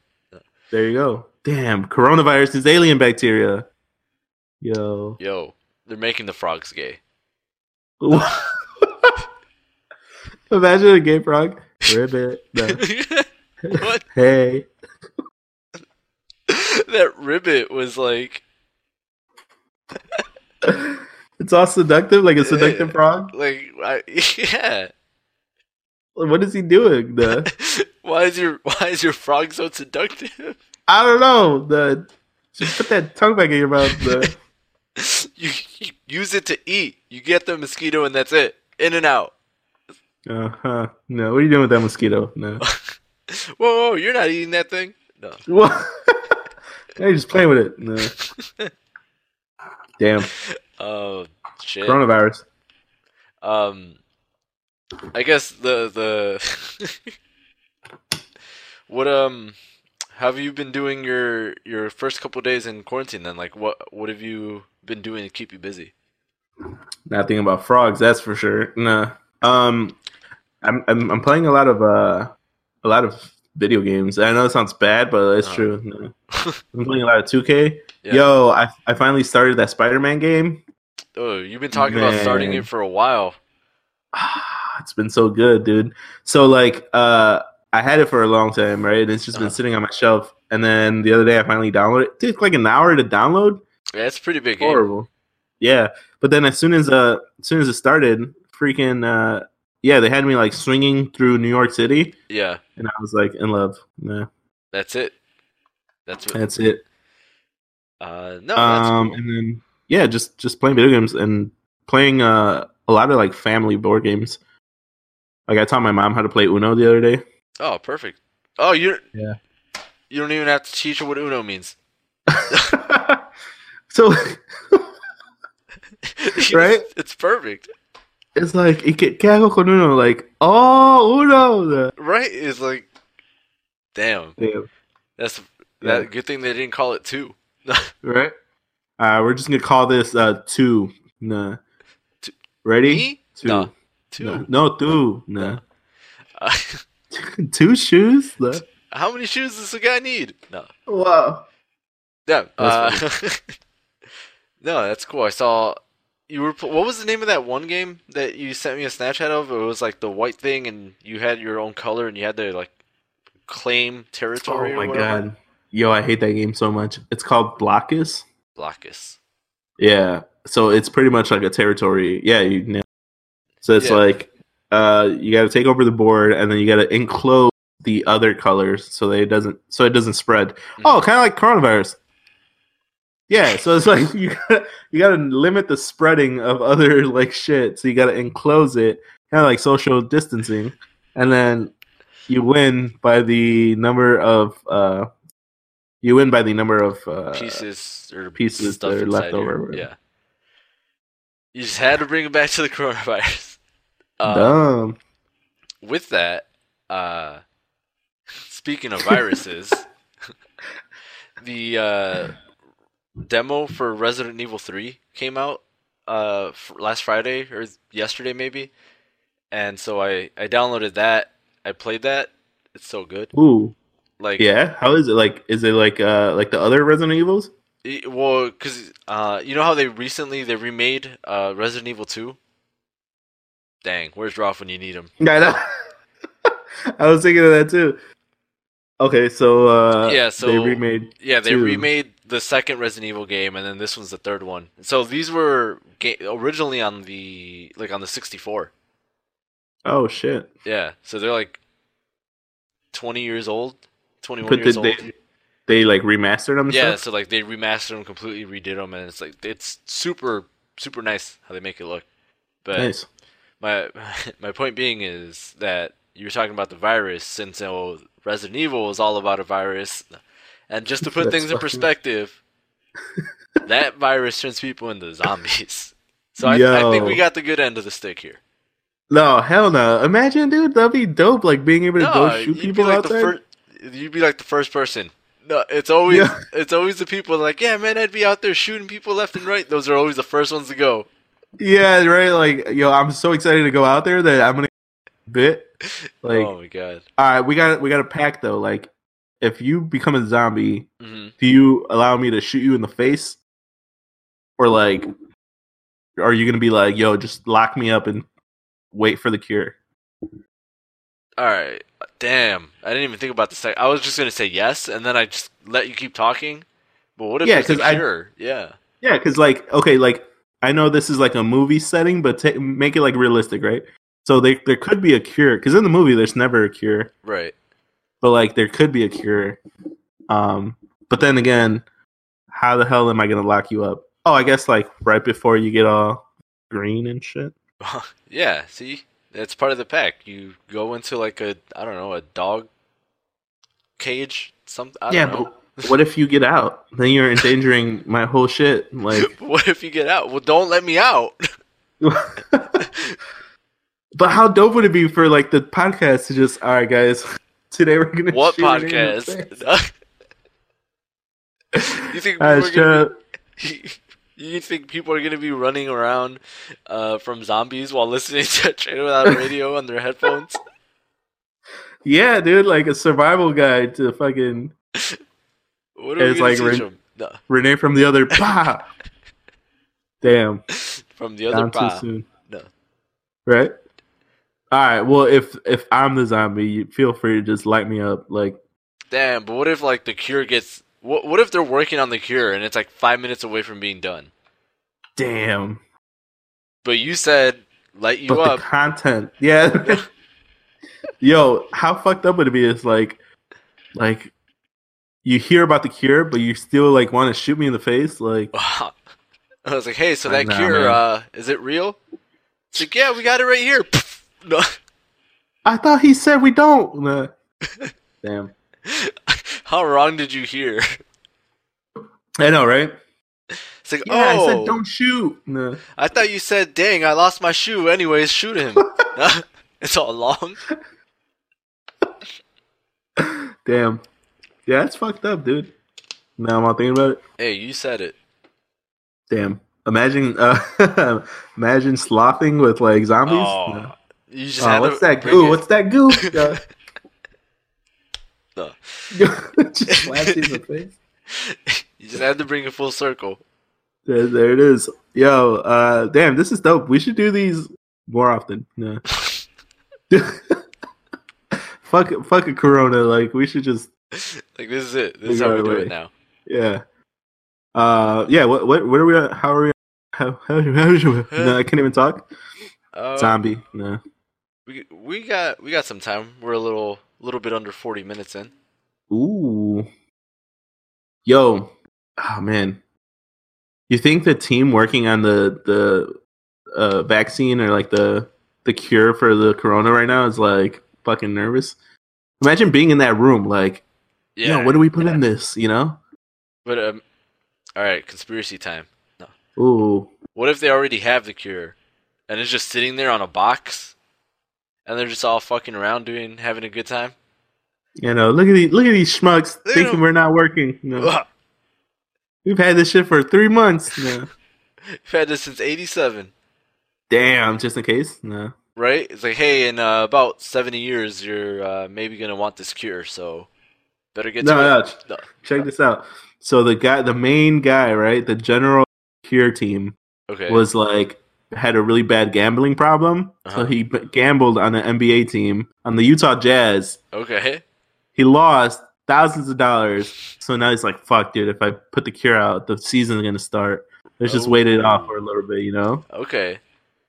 There you go. Damn, coronavirus is alien bacteria. Yo. Yo, they're making the frogs gay. Imagine a gay frog. Ribbit. No. what? Hey. that ribbit was like It's all seductive, like a seductive frog. like I, yeah. What is he doing? The why is your why is your frog so seductive? I don't know. The just put that tongue back in your mouth. The you, you use it to eat. You get the mosquito and that's it. In and out. uh huh. No, what are you doing with that mosquito? No. Whoa, whoa, you're not eating that thing. No. What? You're just playing with it. No. Damn. Oh shit. Coronavirus. Um, I guess the the what um have you been doing your your first couple days in quarantine then? Like what what have you been doing to keep you busy? Not thinking about frogs, that's for sure. No. Um, I'm I'm, I'm playing a lot of uh a lot of video games. I know it sounds bad, but it's Uh. true. No. I'm playing a lot of 2K. Yeah. Yo, I I finally started that Spider-Man game. Oh, you've been talking about starting it for a while. it's been so good, dude. So like, uh, I had it for a long time, right? And it's just been Uh-huh. sitting on my shelf. And then the other day, I finally downloaded it. It took like an hour to download. Yeah, it's a pretty big game. Horrible. Yeah, but then as soon as uh, as soon as it started, freaking uh, yeah, they had me like swinging through New York City, Yeah, and I was like in love. Nah, that's it. That's what. that's it. Uh, no, that's um, cool. and then yeah, just just playing video games and playing uh a lot of like family board games. Like I taught my mom how to play Uno the other day. Oh, perfect. Oh, you. Yeah. You don't even have to teach her what Uno means. so Right? It's perfect. it's like, ¿y qué, qué hago con uno? Like, oh, uno. Right? It's like, damn. Damn. That's Yeah. that. Good thing they didn't call it two. Right? Uh, we're just gonna call this uh two. Nah. Two- Ready? Me? Two. No. Two. No, no two. Nah. Uh, two shoes? Nah. how many shoes does a guy need? No. Wow. Yeah. Uh, no, that's cool. I saw you were. What was the name of that one game that you sent me a Snapchat of? It was like the white thing, and you had your own color, and you had to like claim Oh territory. or my whatever. god. Yo, I hate that game so much. It's called Blokus. Blokus. Yeah. So it's pretty much like a territory. Yeah, you nailed it. So it's Yeah. like uh you gotta take over the board and then you gotta enclose the other colors so that it doesn't so it doesn't spread. Oh, kinda like coronavirus. Yeah, so it's like you gotta you gotta limit the spreading of other like shit. So you gotta enclose it, kinda like social distancing. And then you win by the number of uh you win by the number of uh pieces or pieces stuff that are left over or your- whatever. Yeah. You just had to bring it back to the coronavirus. Uh, dumb. with that, uh, speaking of viruses, the uh, demo for Resident Evil 3 came out uh, f- last Friday or yesterday maybe, and so I I downloaded that. I played that. It's so good. Ooh. Like Yeah. How is it like is it like uh like the other Resident Evils? E- Well, because uh, you know how they recently they remade uh, Resident Evil Two. Dang, where's Ralph when you need him? I know. I was thinking of that too. Okay, so uh Yeah, so- they remade Yeah, they Two. remade the second Resident Evil game, and then this one's the third one. So these were ga- originally on the like on the sixty four. Oh shit. Yeah, so they're like twenty years old, twenty one But years did old. they they like remastered them? Yeah, stuff? so like they remastered them, completely redid them, and it's like it's super super nice how they make it look. But nice. My my point being is that you were talking about the virus, since oh, Resident Evil was all about a virus, and just to put things in perspective, that virus turns people into zombies. So I, I think we got the good end of the stick here. No, hell no. Imagine, dude, that'd be dope. Like being able to No, go shoot people like outside. the first. You'd be like the first person. No, it's always Yeah. it's always the people like, yeah, man, I'd be out there shooting people left and right. Those are always the first ones to go. Yeah, right. Like, yo, I'm so excited to go out there that I'm gonna get bit. Like, oh my god. all right, we got we got a pack though. Like, if you become a zombie, hmm do you allow me to shoot you in the face, or like, are you gonna be like, yo, just lock me up and wait for the cure? All right. Damn, I didn't even think about the sec. I was just gonna say yes, and then I just let you keep talking. But what if Yeah, a 'cause I- cure? Yeah. Yeah, because like, okay, like I know this is like a movie setting, but ta make it like realistic, right? So they, there could be a cure because in the movie there's never a cure. Right. but like there could be a cure. Um, but then again, how the hell am I gonna lock you up? Oh, I guess like right before you get all green and shit. yeah. See, that's part of the pack. You go into like a I don't know a dog cage. Some I don't yeah, know. but what if you get out? Then you're endangering my whole shit. Like, what if you get out? Well, don't let me out. but how dope would it be for like the podcast to just all right, guys? Today we're gonna what shoot an alien in the podcast? you think right, people are gonna be, you think people are gonna be running around uh, from zombies while listening to Train Without a Radio on their headphones? Yeah, dude, like a survival guide to fucking What are It's gonna like teach Ren-? No, Renee from the other. Bah! Damn. from the other Down too soon. No. Right. All right. Well, if if I'm the zombie, you feel free to just light me up. Like, Damn, but what if like the cure gets? What what if they're working on the cure and it's like five minutes away from being done? damn. But you said light you but up. the content, yeah. Yo, how fucked up would it be? Is like, like, you hear about the cure, but you still like want to shoot me in the face. Like, I was like, hey, so that nah, cure, uh, is it real? It's like, yeah, we got it right here. no. I thought he said we don't. Nah. Damn. How wrong did you hear? I know, right? It's like, Yeah, oh, I said don't shoot. Nah. I thought you said, dang, I lost my shoe. Anyways, shoot him. it's all long. Damn. Yeah, it's fucked up, dude. Now I'm all thinking about it. Hey, you said it. Damn. Imagine, uh, imagine slothing with like zombies. Oh, No. you just Oh, what's that goo? it- What's that goo? Uh, No. just in the face. you just had to bring it full circle. There, there it is. Yo, uh, damn, this is dope. We should do these more often. No. fuck, it- fuck a Corona. Like we should just, Like this is it. This is how we do it now. yeah. Uh, yeah. What, what, what are we? At? How are we? How, how, how, how, no, I can't even talk. Uh, Zombie. No. we we got we got some time. We're a little little bit under forty minutes in. Ooh. Yo. Oh man. You think the team working on the the uh, vaccine or like the the cure for the corona right now is like fucking nervous? Imagine being in that room like, Yeah. yo, what do we put in this, you know? But um, all right, conspiracy time. No. Ooh. What if they already have the cure, and it's just sitting there on a box, and they're just all fucking around doing having a good time? You know, look at these look at these schmucks They thinking don't- we're not working. You know, we've had this shit for three months. No. We've had this since '87, Damn, just in case. No. right? It's like, hey, in uh, about 70 years, you're uh, maybe gonna want this cure, so better get No, no. No. check this out. So the guy, the main guy, right, the general cure team Okay. was like had a really bad gambling problem, Uh-huh. so he b- gambled on an NBA team on the Utah Jazz. okay. He lost thousands of dollars, so now he's like, "Fuck, dude! If I put the cure out, the season's gonna start. Let's just wait it Oh. off for a little bit, you know. Okay.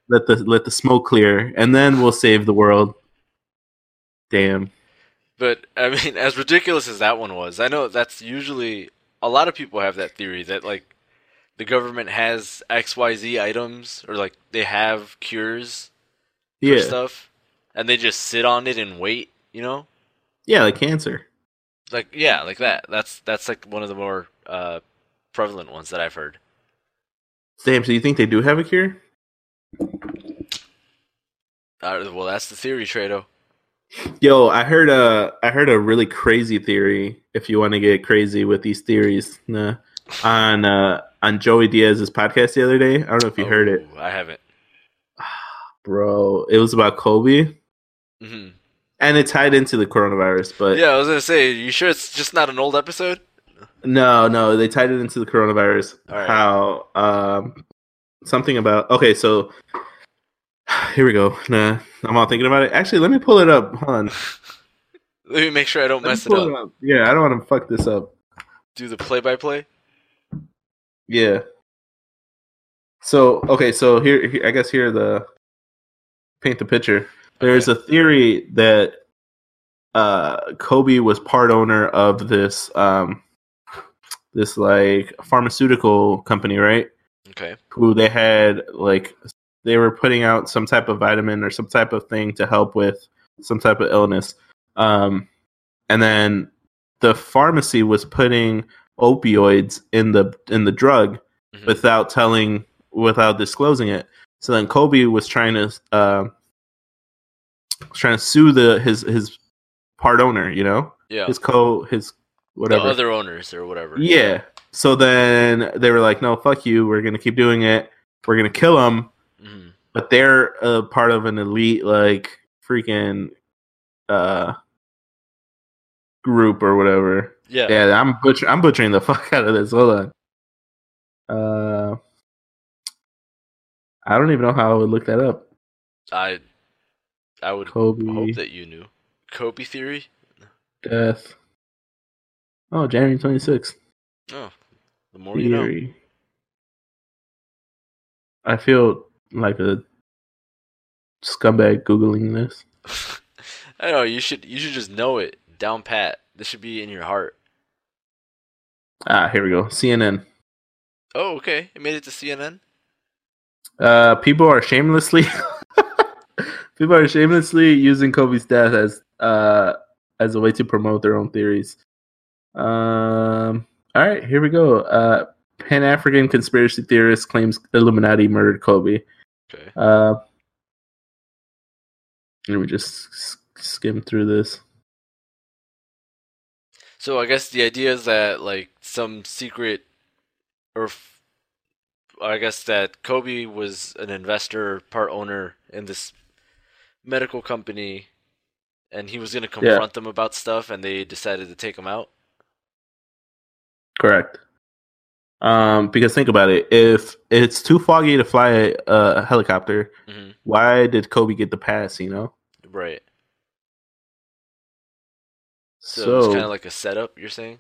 Let the let the smoke clear, and then we'll save the world." Damn. But I mean, as ridiculous as that one was, I know that's usually a lot of people have that theory that like the government has X Y Z items or like they have cures for Yeah, stuff, and they just sit on it and wait. You know, yeah, like cancer. like yeah, like that. That's that's like one of the more uh, prevalent ones that I've heard. Damn. So you think they do have a cure? Uh, well, that's the theory, Trado. Yo, I heard a I heard a really crazy theory. If you want to get crazy with these theories, nah, on uh, on Joey Diaz's podcast the other day. I don't know if you heard it, Oh, I haven't. bro. It was about Kobe, hmm and it tied into the coronavirus. But Yeah, I was gonna say, you sure it's just not an old episode? no, no, they tied it into the coronavirus. Right. How um something about okay, so here we go. Nah, I'm all thinking about it. Actually, let me pull it up. Hold on. Let me make sure I don't Let me mess it pull up. Yeah, I don't want to fuck this up. Do the play-by-play. Yeah. So okay, so here, here I guess here the paint the picture. There's a theory that uh Kobe was part owner of this um this like pharmaceutical company, right? Okay. Who they had like they were putting out some type of vitamin or some type of thing to help with some type of illness. Um and then the pharmacy was putting opioids in the in the drug Mhm. without telling without disclosing it. So then Kobe was trying to uh, trying to sue the his his part owner, you know, Yeah. his co his The whatever. other owners or whatever. yeah. So then they were like, "No, fuck you. We're gonna keep doing it. We're gonna kill him." Mhm. But they're a part of an elite like freaking uh group or whatever. Yeah. Yeah, I'm butcher I'm butchering the fuck out of this. Hold on. Uh I don't even know how I would look that up. I I would Kobe hope that you knew. Kobe theory? death. Oh, January 26th. Oh. The more you know. Theory. I feel like a scumbag googling this. I know, you should you should just know it down pat. This should be in your heart. Ah, here we go. CNN. Oh, okay. It made it to CNN. Uh, people are shamelessly people are shamelessly using Kobe's death as uh as a way to promote their own theories. Um, all right, here we go. Uh, Pan African conspiracy theorist claims Illuminati murdered Kobe. Okay. Uh, let me just skim through this. So I guess the idea is that like some secret, or f- I guess that Kobe was an investor, part owner in this medical company, and he was going to confront them about stuff, and they decided to take him out. Correct. Um, because think about it. If it's too foggy to fly a, a helicopter, hmm why did Kobe get the pass? You know. Right. So, So, it's kind of like a setup. You're saying?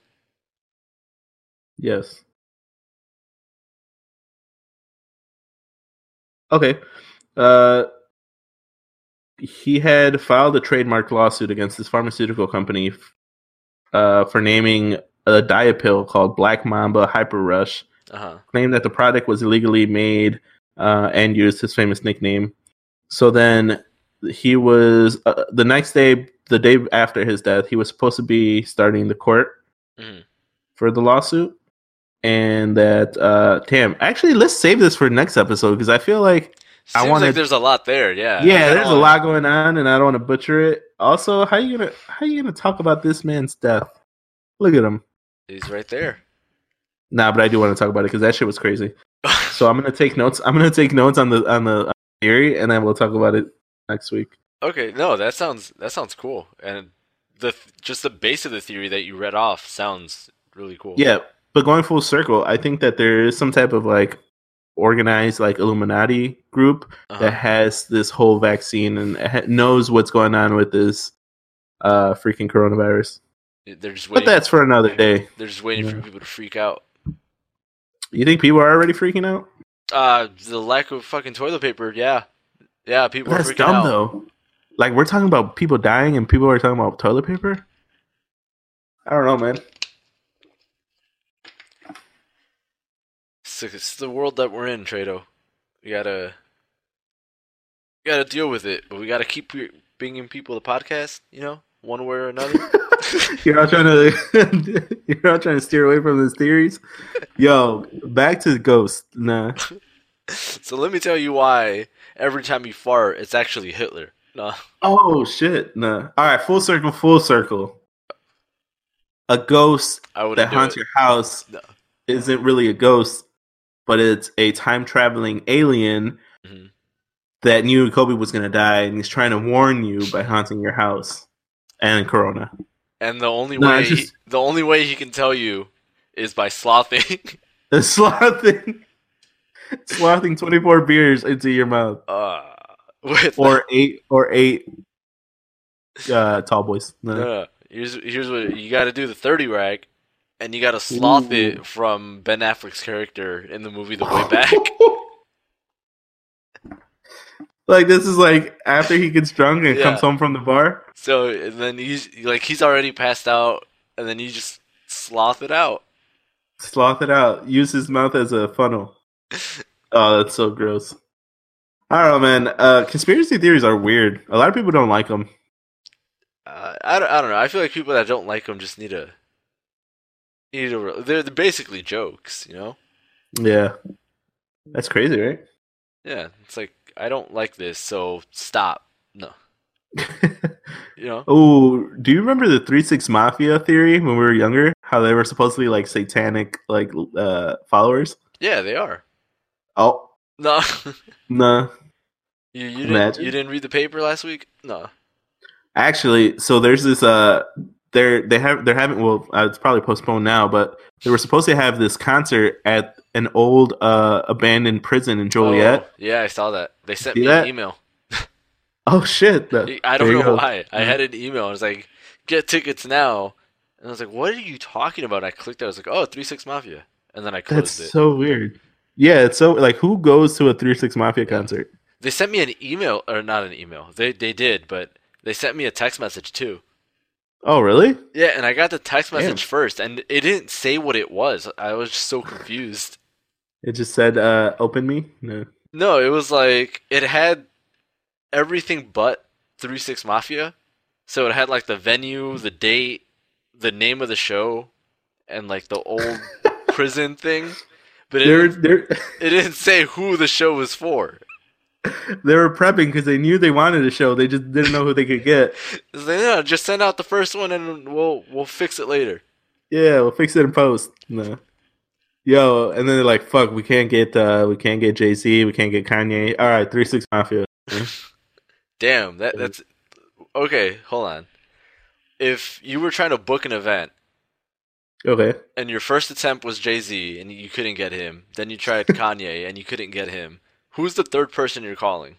yes. Okay. Uh, he had filed a trademark lawsuit against this pharmaceutical company uh, for naming a diet pill called Black Mamba Hyper Rush. Uh huh. claimed that the product was illegally made uh, and used his famous nickname. So then he was uh, the next day, the day after his death, he was supposed to be starting the court Mhm. for the lawsuit. And that, uh, damn, actually, let's save this for next episode because I feel like, I Seems wanted- like there's a lot there. Yeah. yeah, there's a lot going on, and I don't want to butcher it. Also, how you gonna how you gonna talk about this man's death? Look at him. He's right there. Nah, but I do want to talk about it because that shit was crazy. So I'm gonna take notes. I'm gonna take notes on the on the theory, and then we'll talk about it next week. Okay, no, that sounds that sounds cool, and the just the base of the theory that you read off sounds really cool. Yeah, but going full circle, I think that there is some type of like organized like Illuminati group Uh-huh. that has this whole vaccine and knows what's going on with this uh freaking coronavirus. They're just But that's for another day. they're just waiting for people to freak out. You think people are already freaking out? Uh, the lack of fucking toilet paper. Yeah, yeah, people are That's freaking dumb out. though. like we're talking about people dying and people are talking about toilet paper. I don't know, man. It's, it's the world that we're in, Trado. We gotta, we gotta deal with it, but we gotta keep bringing people the podcast. You know, one way or another. you're not trying to you're not trying to steer away from those theories. Yo, back to the ghost. Nah. so let me tell you why every time you fart, it's actually Hitler. No. Oh shit. Nah. All right, full circle, full circle. A ghost that haunts it. your house No. isn't really a ghost, but it's a time traveling alien Mhm. that knew Kobe was gonna die and he's trying to warn you by haunting your house and Corona. And the only No, way, it's he, just- the only way he can tell you is by slothing. Slothing, slothing twenty four beers into your mouth, uh, with or eight, or eight uh, tall boys. No. Uh, here's here's what you got to do: the thirty rag, and you got to sloth Ooh. it from Ben Affleck's character in the movie The Way Back. Like this is like after he gets drunk and Yeah. comes home from the bar. so and then he's like he's already passed out, and then you just sloth it out. Sloth it out. Use his mouth as a funnel. Oh, that's so gross. I don't know, man. Uh, conspiracy theories are weird. A lot of people don't like them. Uh, I don't, I don't know. I feel like people that don't like them just need to need to. They're, they're basically jokes, you know. Yeah, that's crazy, right? Yeah, it's like I don't like this, so stop. No, you know. oh, do you remember the Three Six Mafia theory when we were younger? How they were supposedly like satanic, like uh, followers. Yeah, they are. Oh, No, no. you you didn't you didn't read the paper last week. No. Actually, so there's this. Uh, they're they have they're having. Well, uh, it's probably postponed now, but they were supposed to have this concert at an old uh, abandoned prison in Joliet. Oh, yeah, I saw that. They sent See me that? an email. Oh, shit! That- I don't know go. why. I had an email. It was like, get tickets now. And I was like, what are you talking about? I clicked it. I was like, oh, 3 6 Mafia. And then I closed That's it. so weird. Yeah, it's so like who goes to a Three Six Mafia Yeah. concert? They sent me an email, or not an email. They they did, but they sent me a text message too. Oh, really? Yeah, and I got the text Damn. message first, and it didn't say what it was. I was just so confused. It just said uh, "Open me." No. No, it was like it had everything but Three Six Mafia. So it had like the venue, the date, the name of the show, and like the old prison thing. But it They're didn't, they're it didn't say who the show was for. they were prepping because they knew they wanted a show. They just didn't know who they could get. It's like, no, just send out the first one and we'll we'll fix it later. Yeah, we'll fix it in post. No. Yo, and then they're like, "Fuck, we can't get uh, we can't get Jay Z, we can't get Kanye. All right, Three Six Mafia. Damn, that that's okay. Hold on. If you were trying to book an event Okay, and your first attempt was Jay Z and you couldn't get him, then you tried Kanye and you couldn't get him, who's the third person you're calling?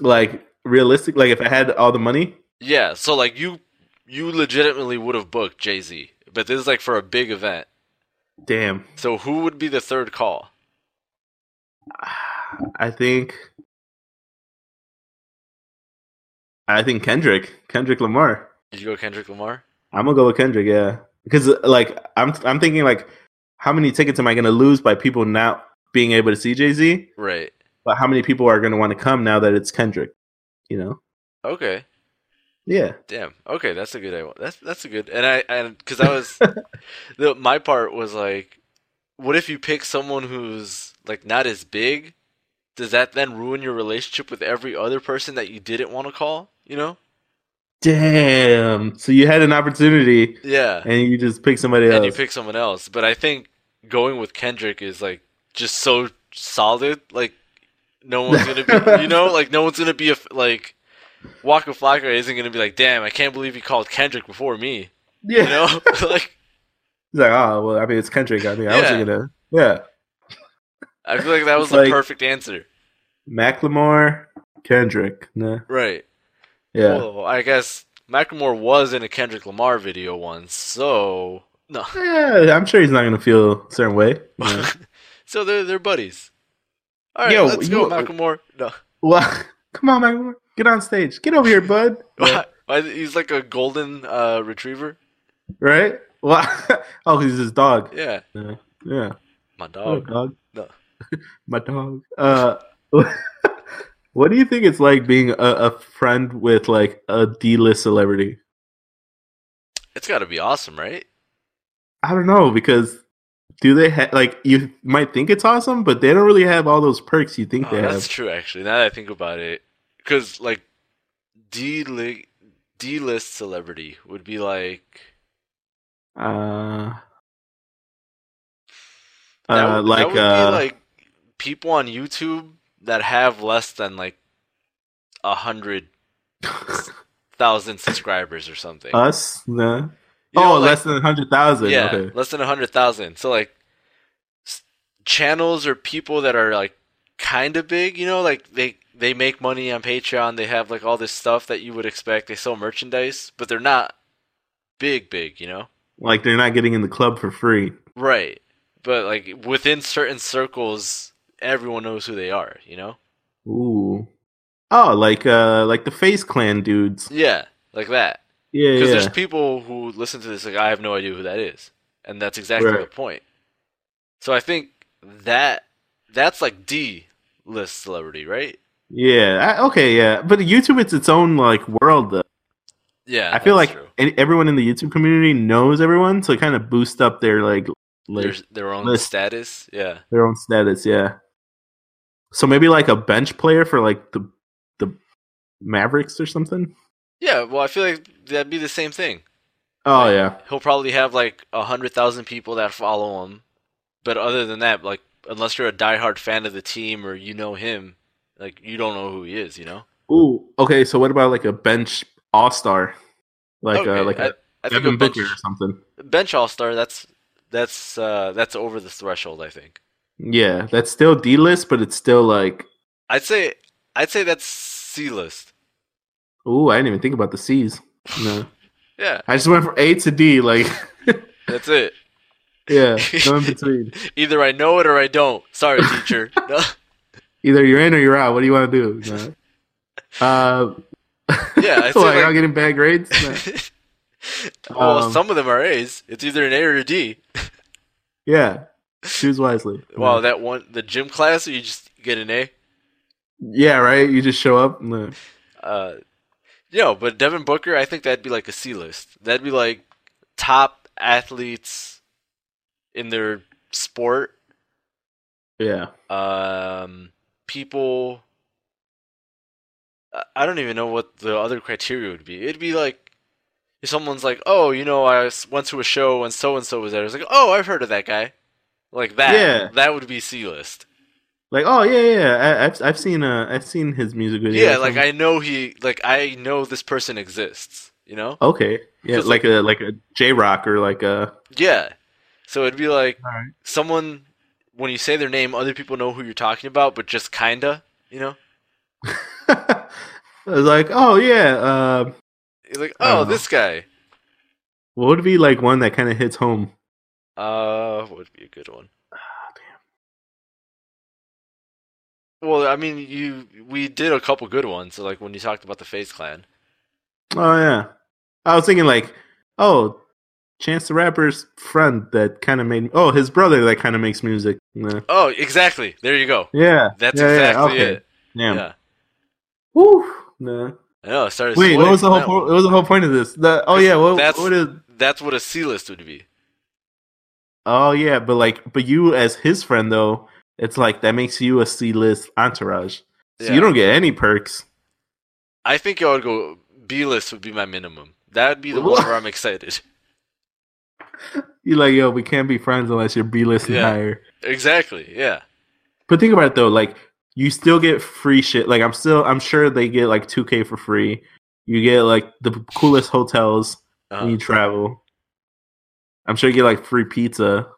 like realistic. Like if I had all the money, Yeah, so like you you legitimately would have booked Jay Z, but this is like for a big event. damn. So who would be the third call? I think. I think Kendrick, Kendrick Lamar. Did you go Kendrick Lamar? I'm gonna go with Kendrick, yeah, because like I'm I'm thinking like, how many tickets am I gonna lose by people not being able to see Jay Z? Right. But how many people are gonna want to come now that it's Kendrick? You know? Okay. Yeah. Damn. Okay, that's a good idea. That's that's a good. And I and because I was, the my part was like, what if you pick someone who's like not as big? Does that then ruin your relationship with every other person that you didn't want to call? You know? Damn. So you had an opportunity Yeah. and you just pick somebody else. And you pick someone else, but I think going with Kendrick is like just so solid. Like no one's gonna be, you know, like no one's gonna be a like. Waka Flocka isn't gonna be like, damn, I can't believe he called Kendrick before me. yeah. You know, like He's like, oh well, I mean, it's Kendrick. I mean, I was Yeah. gonna, yeah, I feel like that was It's the like- perfect answer. Macklemore, Kendrick. Nah, Right. yeah. Well, I guess Macklemore was in a Kendrick Lamar video once, so no. Yeah, I'm sure he's not gonna feel a certain way. so they're they're buddies. All right, Yo, let's go, you- Macklemore. No. Come on, man. Get on stage. Get over here, bud. Why- why- He's like a golden uh, retriever. Right? What? oh, he's his dog. Yeah, Yeah. Yeah. my Oh, dog. dog. No. My dog. Uh, what do you think it's like being a, a friend with like a D-list celebrity? It's got to be awesome, right? I don't know because do they have like you might think it's awesome, but they don't really have all those perks you think Oh, they that's have. That's true, actually. Now that I think about it, because like D li- D list celebrity would be like Uh, that uh, like that would uh, be like people on YouTube that have less than like a hundred thousand subscribers or something. us. No. You know, oh, like- less than a hundred thousand. yeah, Okay. less than a hundred thousand. So like s- channels or people that are like kind of big, you know, like they they make money on Patreon. They have like all this stuff that you would expect. They sell merchandise, but they're not big, big, you know. Like they're not getting in the club for free. Right. But like within certain circles, everyone knows who they are, you know. Ooh. Oh, like uh, like the FaZe Clan dudes. Yeah, like that. Yeah, Because yeah. there's people who listen to this like I have no idea who that is, and that's exactly Right. the point. So I think that that's like D list celebrity, right? Yeah. I, okay. Yeah. But YouTube, it's its own like world. Though. Yeah, I feel like true. everyone in the YouTube community knows everyone, so it kind of boosts up their like, like their their own list. status. Yeah, their own status. Yeah. So maybe like a bench player for like the the Mavericks or something. yeah. Well, I feel like that'd be the same thing. Oh Like, yeah. he'll probably have like a hundred thousand people that follow him, but other than that, like unless you're a diehard fan of the team or you know him, like you don't know who he is. You know. Ooh. Okay. So what about like a bench all star, like Okay, uh, like I, a I Devin a bench, Booker or something? bench all star. That's that's uh that's over the threshold. I think. Yeah, that's still D list, but it's still like. I'd say I'd say that's C list. Ooh, I didn't even think about the C's. No, Yeah, I just went from A to D. Like, that's it. yeah, no in between. Either I know it or I don't. Sorry, teacher. Either you're in or you're out. What do you want to do? Uh, Yeah, say, like, like- I'm getting bad grades. No. well, Um, some of them are A's. It's either an A or a D. Yeah, choose wisely. Wow, that one the gym class, you just get an A. Yeah, right. You just show up. No. Uh, yo, but Devin Booker, I think that'd be like a C list. That'd be like top athletes in their sport. Yeah. Um, people. I- don't even know what the other criteria would be. It'd be like if someone's like, "Oh, you know, I went to a show and so and so was there." It's like, "Oh, I've heard of that guy." Like that. Yeah. That would be C list. Like, oh yeah, yeah. I, I've I've seen uh I've seen his music video. Yeah, like I know he like I know this person exists, you know? Okay. Yeah, 'Cause, like a like a Jay Rock or like a. Yeah. So it'd be like Alright. someone when you say their name, other people know who you're talking about, but just kinda, you know? I was like, oh yeah. Uh, You're like, oh, this guy. what would be like one that kind of hits home? Uh, what would be a good one? Well, I mean, you we did a couple good ones. So like when you talked about the FaZe Clan. Oh yeah. I was thinking like, oh, Chance the Rapper's friend that kind of made. Oh, his brother that kind of makes music. Nah. Oh, exactly. There you go. Yeah. That's yeah, yeah, exactly okay. it. Damn. Yeah. Woo. Nah. Oh, I know. I started. Wait, what was the whole po- what was the whole point of this? The, oh yeah, what, That's- what is? That's what a C list would be. Oh yeah, but like, but you as his friend though, it's like that makes you a C list entourage. So Yeah. you don't get any perks. I think I would go B list would be my minimum. That would be the one where I'm excited. You're like, yo, we can't be friends unless you're B list and Yeah. higher. Exactly. Yeah. But think about it though, like you still get free shit. Like I'm still, I'm sure they get like 2K for free. You get like the coolest hotels Uh-huh. when you travel. I'm sure you get like free pizza,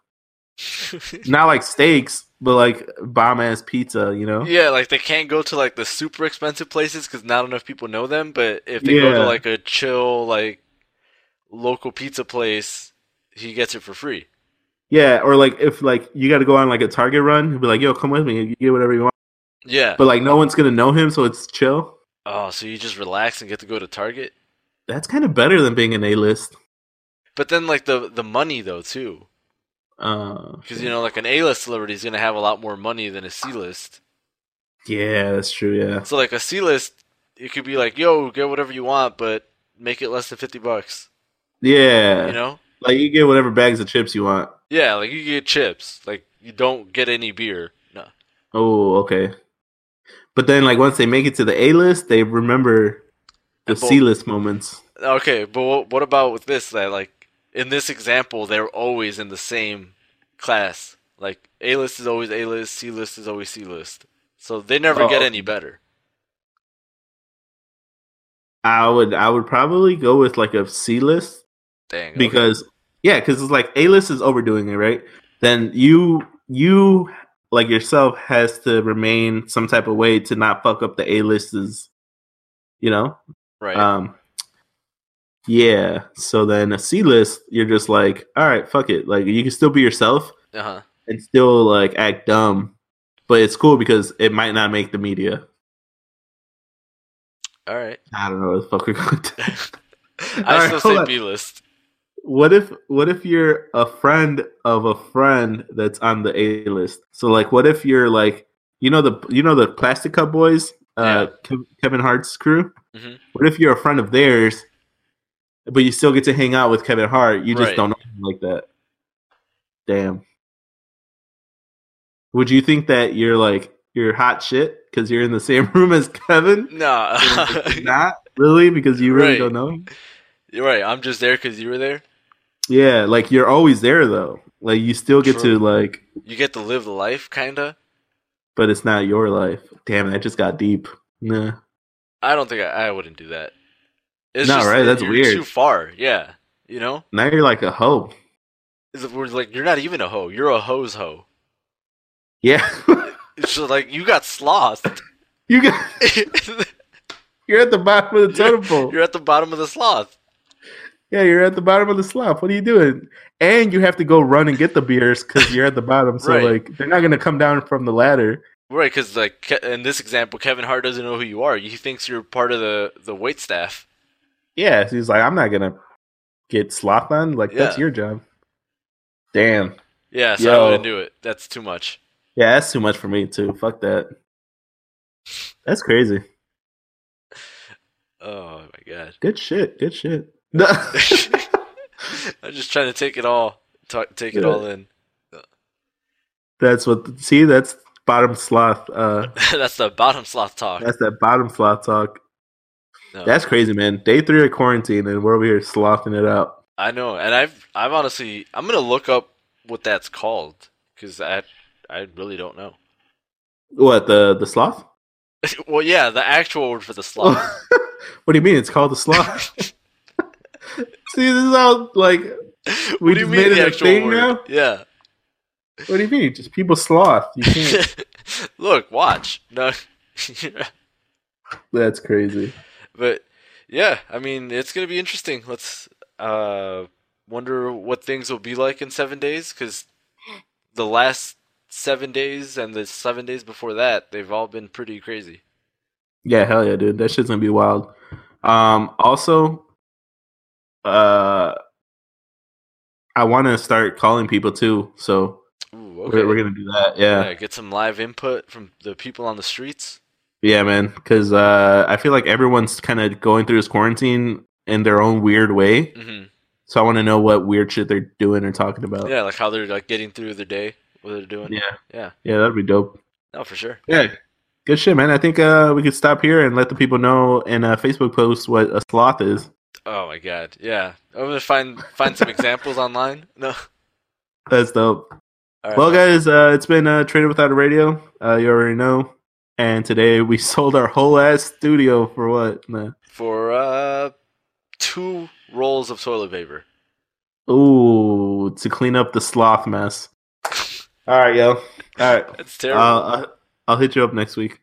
not like steaks, but like bomb ass pizza. You know? yeah, like they can't go to like the super expensive places because not enough people know them. But if they go to like a chill like local pizza place, he gets it for free. Yeah, or like if like you got to go on like a Target run, you'd be like, "Yo, come with me. You get whatever you want." Yeah. but like no one's gonna know him, so it's chill. oh, so you just relax and get to go to Target? That's kind of better than being an A list. But then like the the money though too, Uh, because you know like an A-list celebrity is gonna have a lot more money than a C-list. yeah, that's true. Yeah, So like a C-list, it could be like, yo, get whatever you want, but make it less than fifty bucks. yeah. You know? Like you get whatever bags of chips you want. Yeah, like you get chips. Like you don't get any beer. No. Oh, okay. But then, like once they make it to the A list, they remember the C list moments. Okay, but what, what about with this? That like in this example, they're always in the same class. Like A list is always A list, C list is always C list. So they never Oh, get any better. I would, I would probably go with like a C list Dang. okay. Yeah, because it's like A list is overdoing it, right? Then you, you like yourself has to remain some type of way to not fuck up the A list's, you know, right. Um, yeah. So then a C list, you're just like, all right, fuck it. Like you can still be yourself uh huh. and still like act dumb, but it's cool because it might not make the media. All right. I don't know what the fuck we're going to. I still hold say. B list. What if what if you're a friend of a friend that's on the A list? So like, what if you're like, you know the you know the Plastic Cup Boys, uh, Kev- Kevin Hart's crew. Mhm. What if you're a friend of theirs, but you still get to hang out with Kevin Hart? You just Right. don't know him like that. Damn. Would you think that you're like you're hot shit because you're in the same room as Kevin? No. Not really because you really Right. don't know him. You're right. I'm just there because you were there. Yeah, like you're always there though. Like you still get True. to like, You get to live the life, kinda. but it's not your life. Damn, that just got deep. Nah. I don't think I, I wouldn't do that. It's No, just right? that That's weird. Too far. Yeah. You know. Now you're like a hoe. Is it- We're like you're not even a hoe. You're a hose hoe. Yeah. It's just like you got slothed. you got you're at the bottom of the totem pole. You're at the bottom of the sloth. Yeah, you're at the bottom of the slop. What are you doing? And you have to go run and get the beers because you're at the bottom. So Right. like they're not gonna come down from the ladder. Right, because like in this example, Kevin Hart doesn't know who you are. He thinks you're part of the the wait staff. Yeah, so he's like, I'm not gonna get sloth on. Like that's your job. Damn. Yeah, so I Yo. wouldn't do it. That's too much. Yeah, that's too much for me too. Fuck that. That's crazy. Oh my god. Good shit. Good shit. No. I'm just trying to take it all, ta- take it Yeah. all in. that's what. See, that's bottom sloth. Uh, That's the bottom sloth talk. that's that bottom sloth talk. No, That's crazy, man. Day three of quarantine, and we're over here slothing it out. I know, and I've I've honestly I'm gonna look up what that's called because I I really don't know. What the the sloth? well, yeah, the actual word for the sloth. what do you mean? It's called the sloth. See, this is all like. We what do you just mean made it the a actual thing word? now? Yeah. What do you mean? Just people sloth. You can't. Look, watch. No. that's crazy. but yeah, I mean, it's gonna be interesting. Let's uh wonder what things will be like in seven days because the last seven days and the seven days before that, they've all been pretty crazy. Yeah, hell yeah, dude. That shit's gonna be wild. Um, also, uh, I want to start calling people too. So Ooh, okay. we're, we're gonna do that. Yeah, yeah, get some live input from the people on the streets. yeah, man. Because uh, I feel like everyone's kind of going through this quarantine in their own weird way. hmm So I want to know what weird shit they're doing or talking about. Yeah, like how they're like getting through their day, what they're doing. yeah, Yeah. yeah. That'd be dope. No, for sure. Yeah. Good shit, man. I think uh, we could stop here and let the people know in a Facebook post what a sloth is. Oh my god. Yeah. I'm gonna find find some examples online. No. That's dope. Right, Well, man. guys, uh, it's been uh, Trader Without a Radio. Uh, you already know. And today we sold our whole ass studio for what? Nah. for uh two rolls of toilet paper. Ooh, to clean up the sloth mess. All right, yo. All right. That's terrible. Uh, I'll hit you up next week.